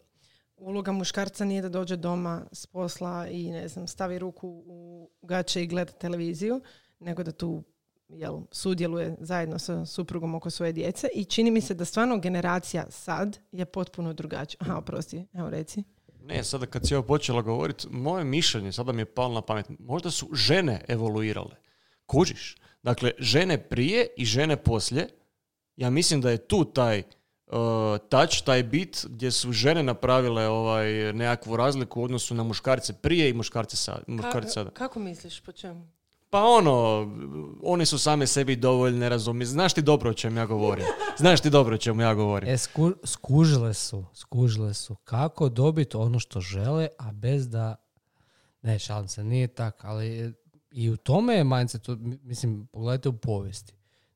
uloga muškarca nije da dođe doma s posla i ne znam, stavi ruku u gaće i gleda televiziju, nego da tu jel, sudjeluje zajedno sa suprugom oko svoje djece i čini mi se da stvarno generacija sad je potpuno drugačija. Aha, oprosti, evo reci. Ne, sada kad si ovo počela govoriti, moje mišljenje, sada mi je palo na pamet, možda su žene evoluirale. Kužiš? Dakle, žene prije i žene poslije, ja mislim da je tu taj uh, touch, taj bit gdje su žene napravile ovaj nekakvu razliku u odnosu na muškarce prije i muškarce, sad, muškarce sada. Kako misliš, po čemu? Pa ono, oni su same sebi dovoljne razumije. Znaš ti dobro o čemu ja govorim. Znaš ti dobro o čemu ja govorim. E, sku, skužile su, skužile su kako dobiti ono što žele, a bez da... Ne, šalim se, nije tak, ali i u tome je mindset, mislim, pogledajte u povijesti.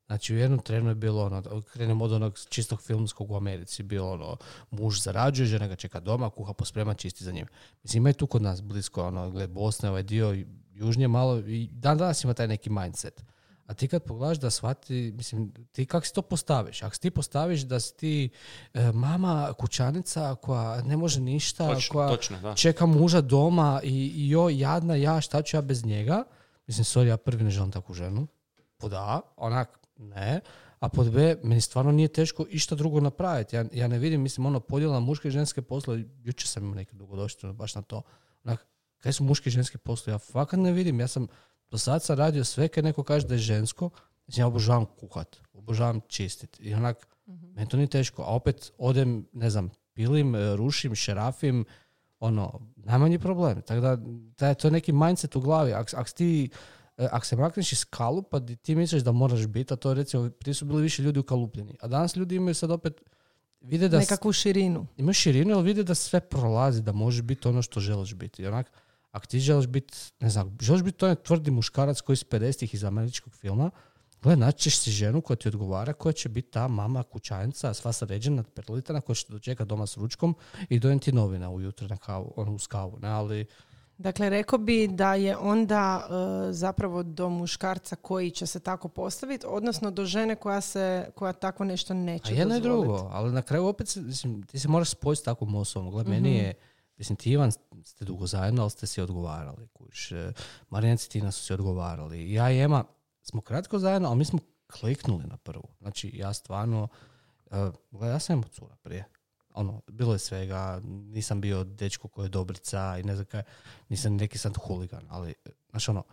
Znači u jednom trenu je bilo ono, krenemo od onog čistog filmskog u Americi, bilo ono, muž zarađuje, žena ga čeka doma, kuha posprema, čisti za njim. Mislim, ima i tu kod nas blisko, ono, gled Bosne, ovaj dio, južnije malo, i dan danas ima taj neki mindset. A ti kad pogledaš da shvati, mislim, ti kako si to postaviš? Ako si ti postaviš da si ti e, mama kućanica koja ne može ništa, koja točno, čeka muža doma i, i joj, jadna ja, šta ću ja bez njega? Mislim, sorry, ja prvi ne želim takvu ženu. Pod A, onak, ne. A pod B, meni stvarno nije teško išta drugo napraviti. Ja, ja ne vidim, mislim, ono, podjela muške i ženske poslove, jučer sam imao neke dugodoštine baš na to. Onak, kaj su muški i ženski poslovi? Ja fakat ne vidim. Ja sam do sad sam radio sve kad neko kaže da je žensko. Znači, ja obožavam kuhat, obožavam čistit. I onak, mm meni to nije teško. A opet odem, ne znam, pilim, e, rušim, šerafim, ono, najmanji problem. Tako da, to je neki mindset u glavi. Ako ak ti, e, ak se makneš iz kalupa, ti misliš da moraš biti, a to recimo, prije su bili više ljudi ukalupljeni. A danas ljudi imaju sad opet, vide da... Nekakvu širinu. Imaju širinu, ali vide da sve prolazi, da može biti ono što želiš biti. I onak, ako ti želiš biti, ne znam, želiš biti onaj tvrdi muškarac koji iz 50-ih iz američkog filma, Gle, naćeš si ženu koja ti odgovara, koja će biti ta mama kućanica, sva sređena, perlitana, koja će te dočeka doma s ručkom i dojem ti novina ujutro na kavu, ono uz kavu, ne, ali... Dakle, rekao bi da je onda e, zapravo do muškarca koji će se tako postaviti, odnosno do žene koja se, koja tako nešto neće A jedno i drugo, ali na kraju opet, mislim, ti se moraš spojiti s takvom osobom. Gle, meni mhm. je Mislim, ti Ivan ste dugo zajedno, ali ste si odgovarali. Kuš. E, Marijan i Tina su si odgovarali. Ja i Ema smo kratko zajedno, ali mi smo kliknuli na prvu. Znači, ja stvarno, uh, ja sam imao cura prije. Ono, bilo je svega, nisam bio dečko koji je dobrica i ne znam kaj, nisam neki sad huligan, ali, znači ono,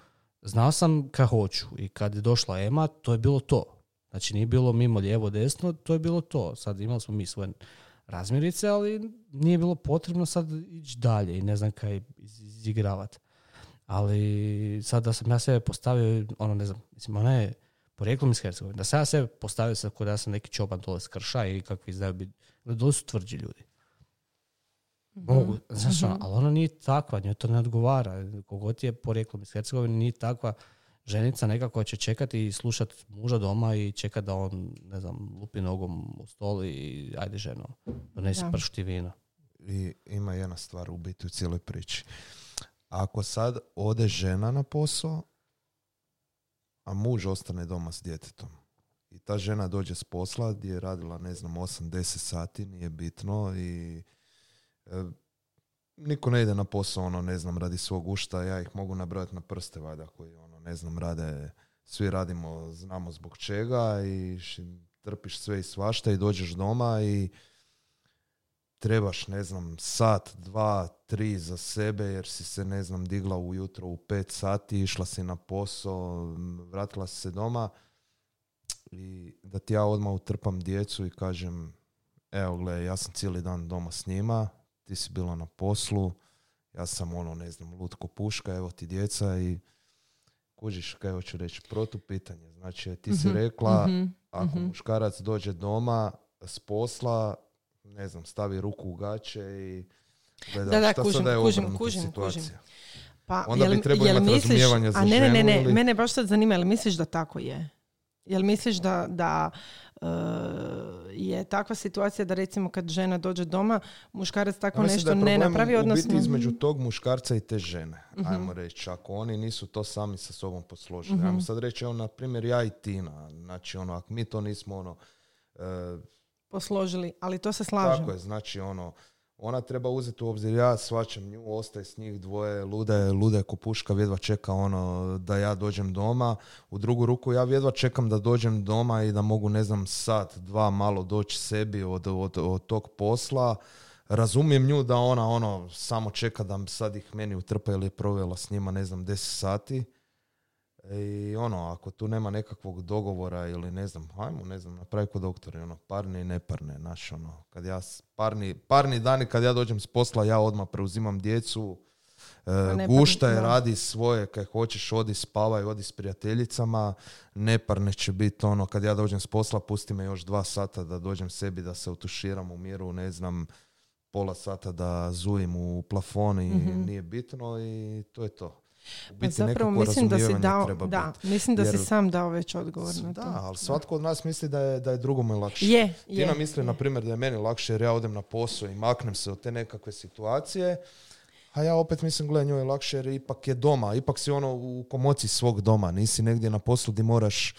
znao sam kad hoću i kad je došla Ema, to je bilo to. Znači, nije bilo mimo lijevo, desno, to je bilo to. Sad imali smo mi svoje razmirice, ali nije bilo potrebno sad ići dalje i ne znam kaj izigravati. Ali sad da sam ja sebe postavio, ono ne znam, mislim, ona je porijeklom iz Hercegovine, da sam ja sebe postavio sad kod da sam neki čoban dole s krša i kakvi znaju biti, dole su tvrđi ljudi. Mhm. Mogu, znaš, ono, mhm. ali ona nije takva, njoj to ne odgovara. Kogod je porijeklom iz Hercegovine, nije takva ženica nekako će čekati i slušati muža doma i čekati da on, ne znam, lupi nogom u stol i ajde ženo, donesi pršti vino. I ima jedna stvar u biti u cijeloj priči. Ako sad ode žena na posao, a muž ostane doma s djetetom, i ta žena dođe s posla gdje je radila, ne znam, 8-10 sati, nije bitno i e, niko ne ide na posao, ono, ne znam, radi svog ušta, ja ih mogu nabrojati na prste, valjda, koji, ono, ne znam, rade, svi radimo, znamo zbog čega i trpiš sve i svašta i dođeš doma i trebaš, ne znam, sat, dva, tri za sebe jer si se, ne znam, digla ujutro u pet sati, išla si na posao, vratila si se doma i da ti ja odmah utrpam djecu i kažem, evo gle, ja sam cijeli dan doma s njima, ti si bila na poslu, ja sam ono, ne znam, lutko puška, evo ti djeca i kužiš kaj hoću reći, protu pitanje. Znači, ti si mhm, rekla, mhm, ako mhm. muškarac dođe doma s posla, ne znam, stavi ruku u gaće i gleda da, da, šta kužim, sada je kužim, kužim, kužim. Pa, Onda bi jel- trebao jel imati misliš- razumijevanje za A ne, ne, ne, ženu ne, ili- mene baš sad zanima, jel misliš da tako je? Jel misliš da, da e, je takva situacija da recimo kad žena dođe doma, muškarac tako Ja nešto da ne napravi, odnosno... biti između tog muškarca i te žene, Mhm. ajmo reći. Ako oni nisu to sami sa sobom posložili. Mhm. Ajmo sad reći, evo, na primjer, ja i Tina. Znači, ono, ako mi to nismo, ono, e, posložili, ali to se slažem. Tako je, znači ono, ona treba uzeti u obzir, ja svačam nju, ostaje s njih dvoje, luda je, luda je ko puška, jedva čeka ono da ja dođem doma. U drugu ruku ja jedva čekam da dođem doma i da mogu, ne znam, sat, dva malo doći sebi od, od, od tog posla. Razumijem nju da ona ono samo čeka da sad ih meni utrpa ili je provela s njima, ne znam, 10 sati. I ono, ako tu nema nekakvog dogovora ili ne znam, hajmo, ne znam, napravi kod doktora, ono, parne i neparne, znaš, ono, kad ja, parni, parni dani kad ja dođem s posla, ja odmah preuzimam djecu, e, gušta je, radi svoje, kad hoćeš, odi spavaj, odi s prijateljicama, neparne će biti ono, kad ja dođem s posla, pusti me još dva sata da dođem sebi, da se utuširam u miru, ne znam, pola sata da zujim u plafon i Mhm. nije bitno i to je to. Pa biti zapravo mislim da si dao, da, biti. mislim da Jer- si sam dao već odgovor na to. Da, ali svatko od nas misli da je, da je drugome lakše. Je, je. Tina misli, je. na primjer, da je meni lakše jer ja odem na posao i maknem se od te nekakve situacije, a ja opet mislim, gle, njoj je lakše jer ipak je doma, ipak si ono u komoci svog doma, nisi negdje na poslu gdje moraš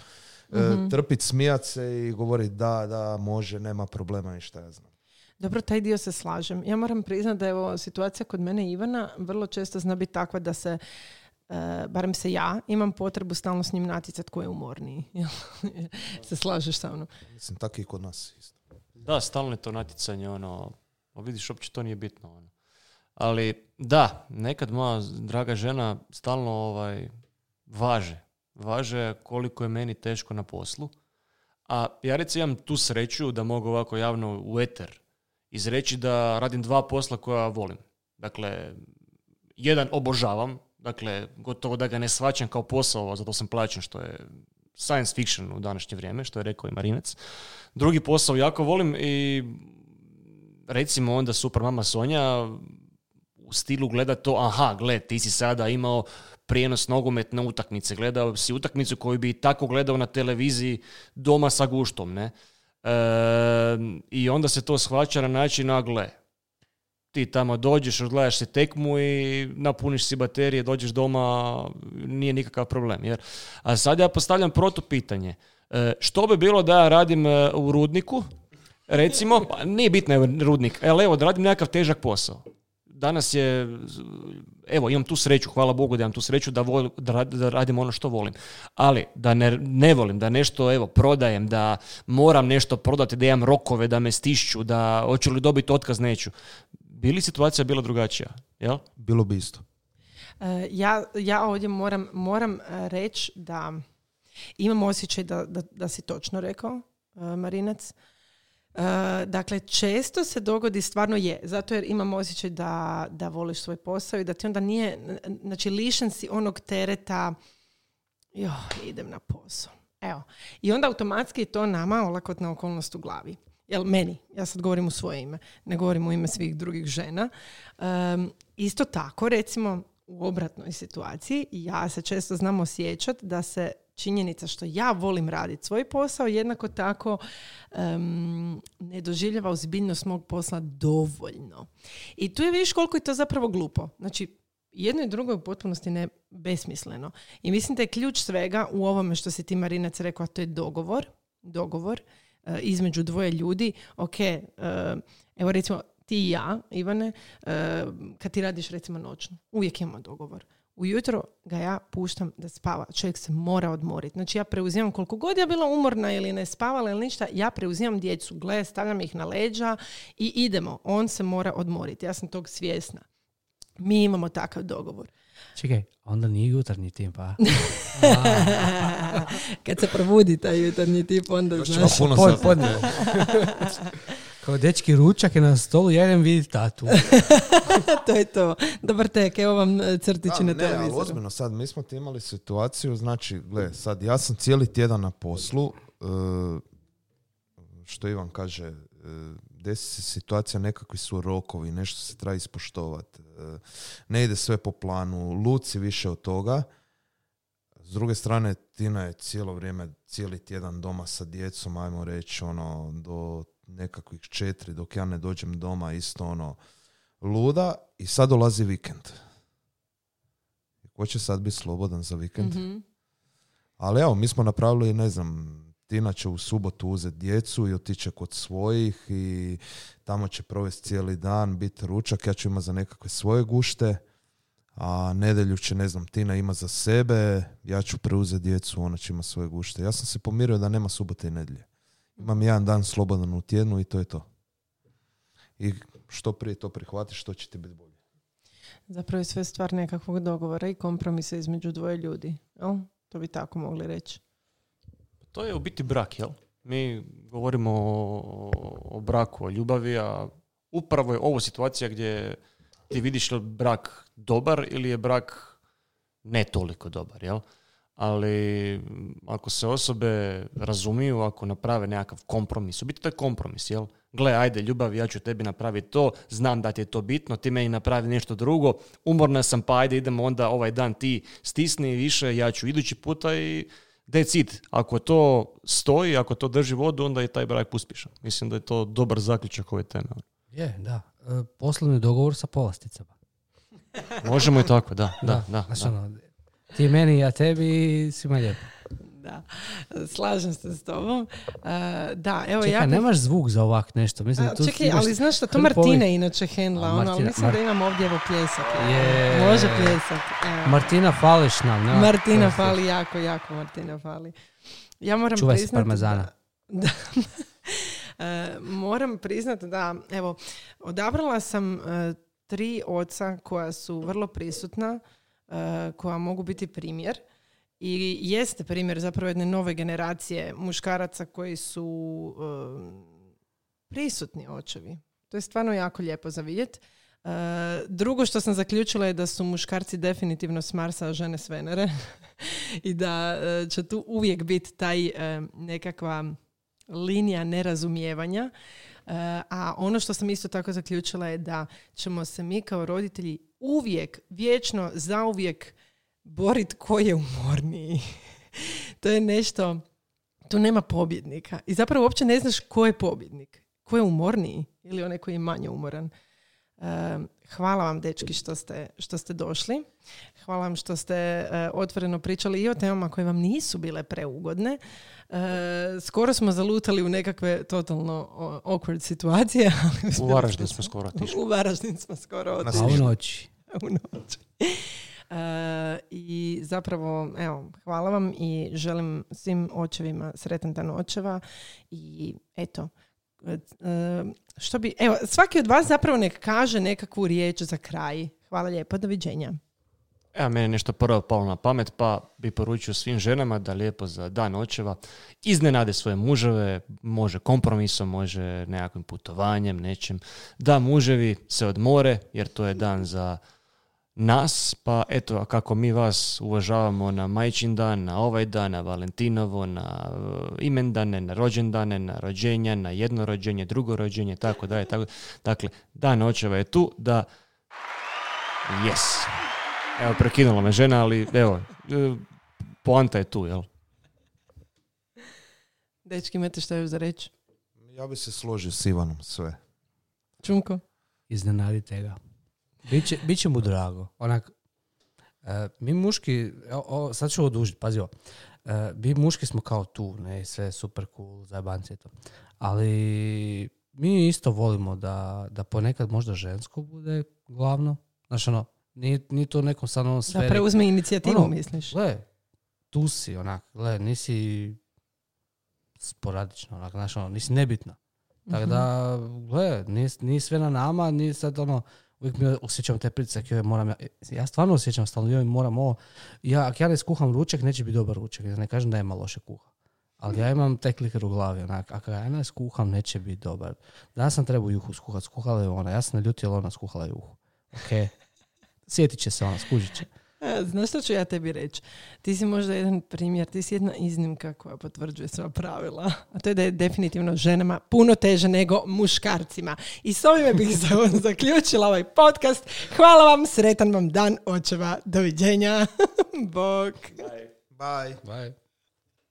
Mhm. trpit, smijat se i govoriti da, da, može, nema problema i šta ja znam. Dobro, taj dio se slažem. Ja moram priznati da je ovo situacija kod mene i Ivana vrlo često zna biti takva da se e, barem se ja, imam potrebu stalno s njim natjecati ko je umorniji. Se slažeš sa mnom? Mislim, tako i kod nas isto. Da, stalno je to natjecanje, ono, vidiš, uopće to nije bitno. Ono. Ali, da, nekad moja draga žena stalno ovaj, važe. Važe koliko je meni teško na poslu. A ja recimo imam tu sreću da mogu ovako javno u eter izreći da radim dva posla koja volim. Dakle, jedan obožavam, dakle, gotovo da ga ne svaćam kao posao, zato sam plaćen, što je science fiction u današnje vrijeme, što je rekao i Marinac. Drugi posao jako volim i recimo onda super mama Sonja u stilu gleda to, aha, gle, ti si sada imao prijenos nogometne utakmice, gledao si utakmicu koju bi tako gledao na televiziji doma sa guštom, ne? I onda se to shvaća na način, a gle, ti tamo dođeš, odgledaš si tekmu i napuniš si baterije, dođeš doma, nije nikakav problem. Jer, a sad ja postavljam protupitanje. E, što bi bilo da ja radim e, u rudniku, recimo, pa nije bitno je rudnik, ali evo da radim nekakav težak posao. Danas je, evo imam tu sreću, hvala Bogu da imam tu sreću da, vol, da, rad- da radim ono što volim. Ali da ne, ne volim, da nešto evo prodajem, da moram nešto prodati, da imam rokove, da me stišću, da hoću li dobiti otkaz, neću. Bi li situacija bila drugačija? Jel? Bilo bi isto. E, ja, ja ovdje moram, moram e, reći da imam osjećaj da, da, da si točno rekao, e, Marinac. E, dakle, često se dogodi, stvarno je, zato jer imam osjećaj da, da voliš svoj posao i da ti onda nije, znači lišen si onog tereta, jo, idem na posao. Evo. I onda automatski je to nama olakotna okolnost u glavi. Jel meni, ja sad govorim u svoje ime, ne govorim u ime svih drugih žena. Em, isto tako, recimo, u obratnoj situaciji, ja se često znam osjećati da se činjenica što ja volim raditi svoj posao, jednako tako em, ne doživljava ozbiljnost mog posla dovoljno. I tu je vidiš koliko je to zapravo glupo. Znači, jedno i drugo je u potpunosti ne besmisleno. I mislim da je ključ svega u ovome što si ti Marinac rekao, to je dogovor. Dogovor e, između dvoje ljudi. Ok, e, evo recimo ti i ja, Ivane, e, kad ti radiš recimo noćno, uvijek imamo dogovor. Ujutro ga ja puštam da spava. Čovjek se mora odmoriti. Znači ja preuzimam koliko god ja bila umorna ili ne spavala ili ništa, ja preuzimam djecu, gle, stavljam ih na leđa i idemo. On se mora odmoriti. Ja sam tog svjesna. Mi imamo takav dogovor. Čekaj, onda nije jutarnji tim, pa. Kad se probudi taj jutarnji tip, onda Još znaš. ćemo puno Pod- podne. Kao dečki ručak je na stolu, ja idem vidjeti tatu. to je to. Dobar tek, evo vam e, crtići na ne, ali televizoru. ozbiljno, sad mi smo ti imali situaciju, znači, gle, sad ja sam cijeli tjedan na poslu, e, što Ivan kaže, e, desi se situacija, nekakvi su rokovi, nešto se treba ispoštovati. Ne ide sve po planu, luci više od toga. S druge strane, Tina je cijelo vrijeme, cijeli tjedan doma sa djecom, ajmo reći, ono, do nekakvih četiri, dok ja ne dođem doma, isto ono, luda i sad dolazi vikend. Ko će sad biti slobodan za vikend? Mhm. Ali evo, mi smo napravili, ne znam, Tina će u subotu uzeti djecu i otići kod svojih i tamo će provesti cijeli dan, biti ručak, ja ću imati za nekakve svoje gušte, a nedjelju će, ne znam, Tina ima za sebe, ja ću preuzeti djecu, ona će imati svoje gušte. Ja sam se pomirio da nema subote i nedjelje. Imam jedan dan slobodan u tjednu i to je to. I što prije to prihvatiš, što će ti biti bolje. Zapravo je sve stvar nekakvog dogovora i kompromisa između dvoje ljudi. Jel? To bi tako mogli reći. To je u biti brak, jel? Mi govorimo o, o braku, o ljubavi, a upravo je ovo situacija gdje ti vidiš li brak dobar ili je brak ne toliko dobar, jel? Ali ako se osobe razumiju, ako naprave nekakav kompromis, u biti to je kompromis, jel? Gle, ajde, ljubav, ja ću tebi napraviti to, znam da ti je to bitno, ti meni napravi nešto drugo, umorna sam, pa ajde, idemo onda ovaj dan ti stisni više, ja ću idući puta i it. Ako to stoji, ako to drži vodu, onda je taj brak uspješan. Mislim da je to dobar zaključak ove teme. Je, da. E, poslovni dogovor sa povlasticama. Možemo i tako, da, da, da. Da. ono, ti meni, ja tebi, svima lijepo. Da, slažem se s tobom. E, da, evo Čekaj, ja... nemaš zvuk za ovak nešto. Mislim, A, tu čekaj, ali znaš što, to hrpu Martina ovih- inače hendla, ono, ali mislim Mar- da imam ovdje evo pljesak. Je. Može pljesak. evo. Martina, fališ nam. nema Martina fali jako, jako Martina fali. Ja moram Čuvaj se priznati parmezana. Da, E, moram priznati da, evo, odabrala sam e, tri oca koja su vrlo prisutna, koja mogu biti primjer. I jeste primjer zapravo jedne nove generacije muškaraca koji su e, prisutni očevi. To je stvarno jako lijepo za vidjet. E, drugo što sam zaključila je da su muškarci definitivno s Marsa, žene s Venere. I da e, će tu uvijek biti taj e, nekakva linija nerazumijevanja. E, a ono što sam isto tako zaključila je da ćemo se mi kao roditelji uvijek, vječno, zauvijek borit ko je umorniji. to je nešto, tu nema pobjednika. I zapravo uopće ne znaš ko je pobjednik. Ko je umorniji ili onaj koji je manje umoran. E, hvala vam, dečki, što ste, što ste došli. Hvala vam što ste e, otvoreno pričali i o temama koje vam nisu bile preugodne. E, skoro smo zalutali u nekakve totalno awkward situacije. ali U Varaždin smo skoro otišli. U Varaždin smo skoro Na otišli A u noći. u noć. E, I zapravo, evo, hvala vam i želim svim očevima sretan dan očeva i eto, e, što bi, evo, svaki od vas zapravo nek kaže nekakvu riječ za kraj. Hvala lijepo, doviđenja. Evo, meni je nešto prvo palo na pamet, pa bi poručio svim ženama da lijepo za dan očeva iznenade svoje muževe, može kompromisom, može nekakvim putovanjem, nečim. Da muževi se odmore, jer to je dan za nas, pa eto, kako mi vas uvažavamo na majčin dan, na ovaj dan, na Valentinovo, na uh, imendane, na rođendane, na rođenja, na jedno rođenje, drugo rođenje, tako dalje, tako Dakle, dan očeva je tu da Yes. Evo, prekinula me žena, ali evo, e, poanta je tu, jel? Dečki, imate što još za reći? Ja bi se složio s Ivanom sve. Čunko? Iznenadite ga. Biće, biće mu drago. Onak, e, mi muški, o, o, sad ću odužiti, pazi ovo. E, mi muški smo kao tu, ne, sve super cool, zajebanci i to. Ali mi isto volimo da, da ponekad možda žensko bude glavno. Znaš, ono, nije, nije to nekom sad onom Da sferi. preuzme inicijativu, Ono, misliš? Gle, tu si, onak, gle, nisi sporadično, onak, znaš, ono, nisi nebitna. Tako da, gle, nije, nije sve na nama, nije sad ono, uvijek mi osjećam te pritisak, joj, moram, ja, ja stvarno osjećam stalno, joj, moram ovo, ja, ako ja ne skuham ručak, neće biti dobar ručak, ja ne kažem da ima loše kuha. Ali ja imam taj kliker u glavi, onak, ako ja ne skuham, neće biti dobar. Danas sam trebao juhu skuhat, skuhala je ona, ja sam naljutio, ona skuhala juhu. Ok, sjetit će se ona, skužit će. A, Znaš što ću ja tebi reći? Ti si možda jedan primjer, ti si jedna iznimka koja potvrđuje sva pravila. A to je da je definitivno ženama puno teže nego muškarcima. I s ovime bih za- zaključila ovaj podcast. Hvala vam, sretan vam dan očeva. Doviđenja. Bok. Bye. Bye.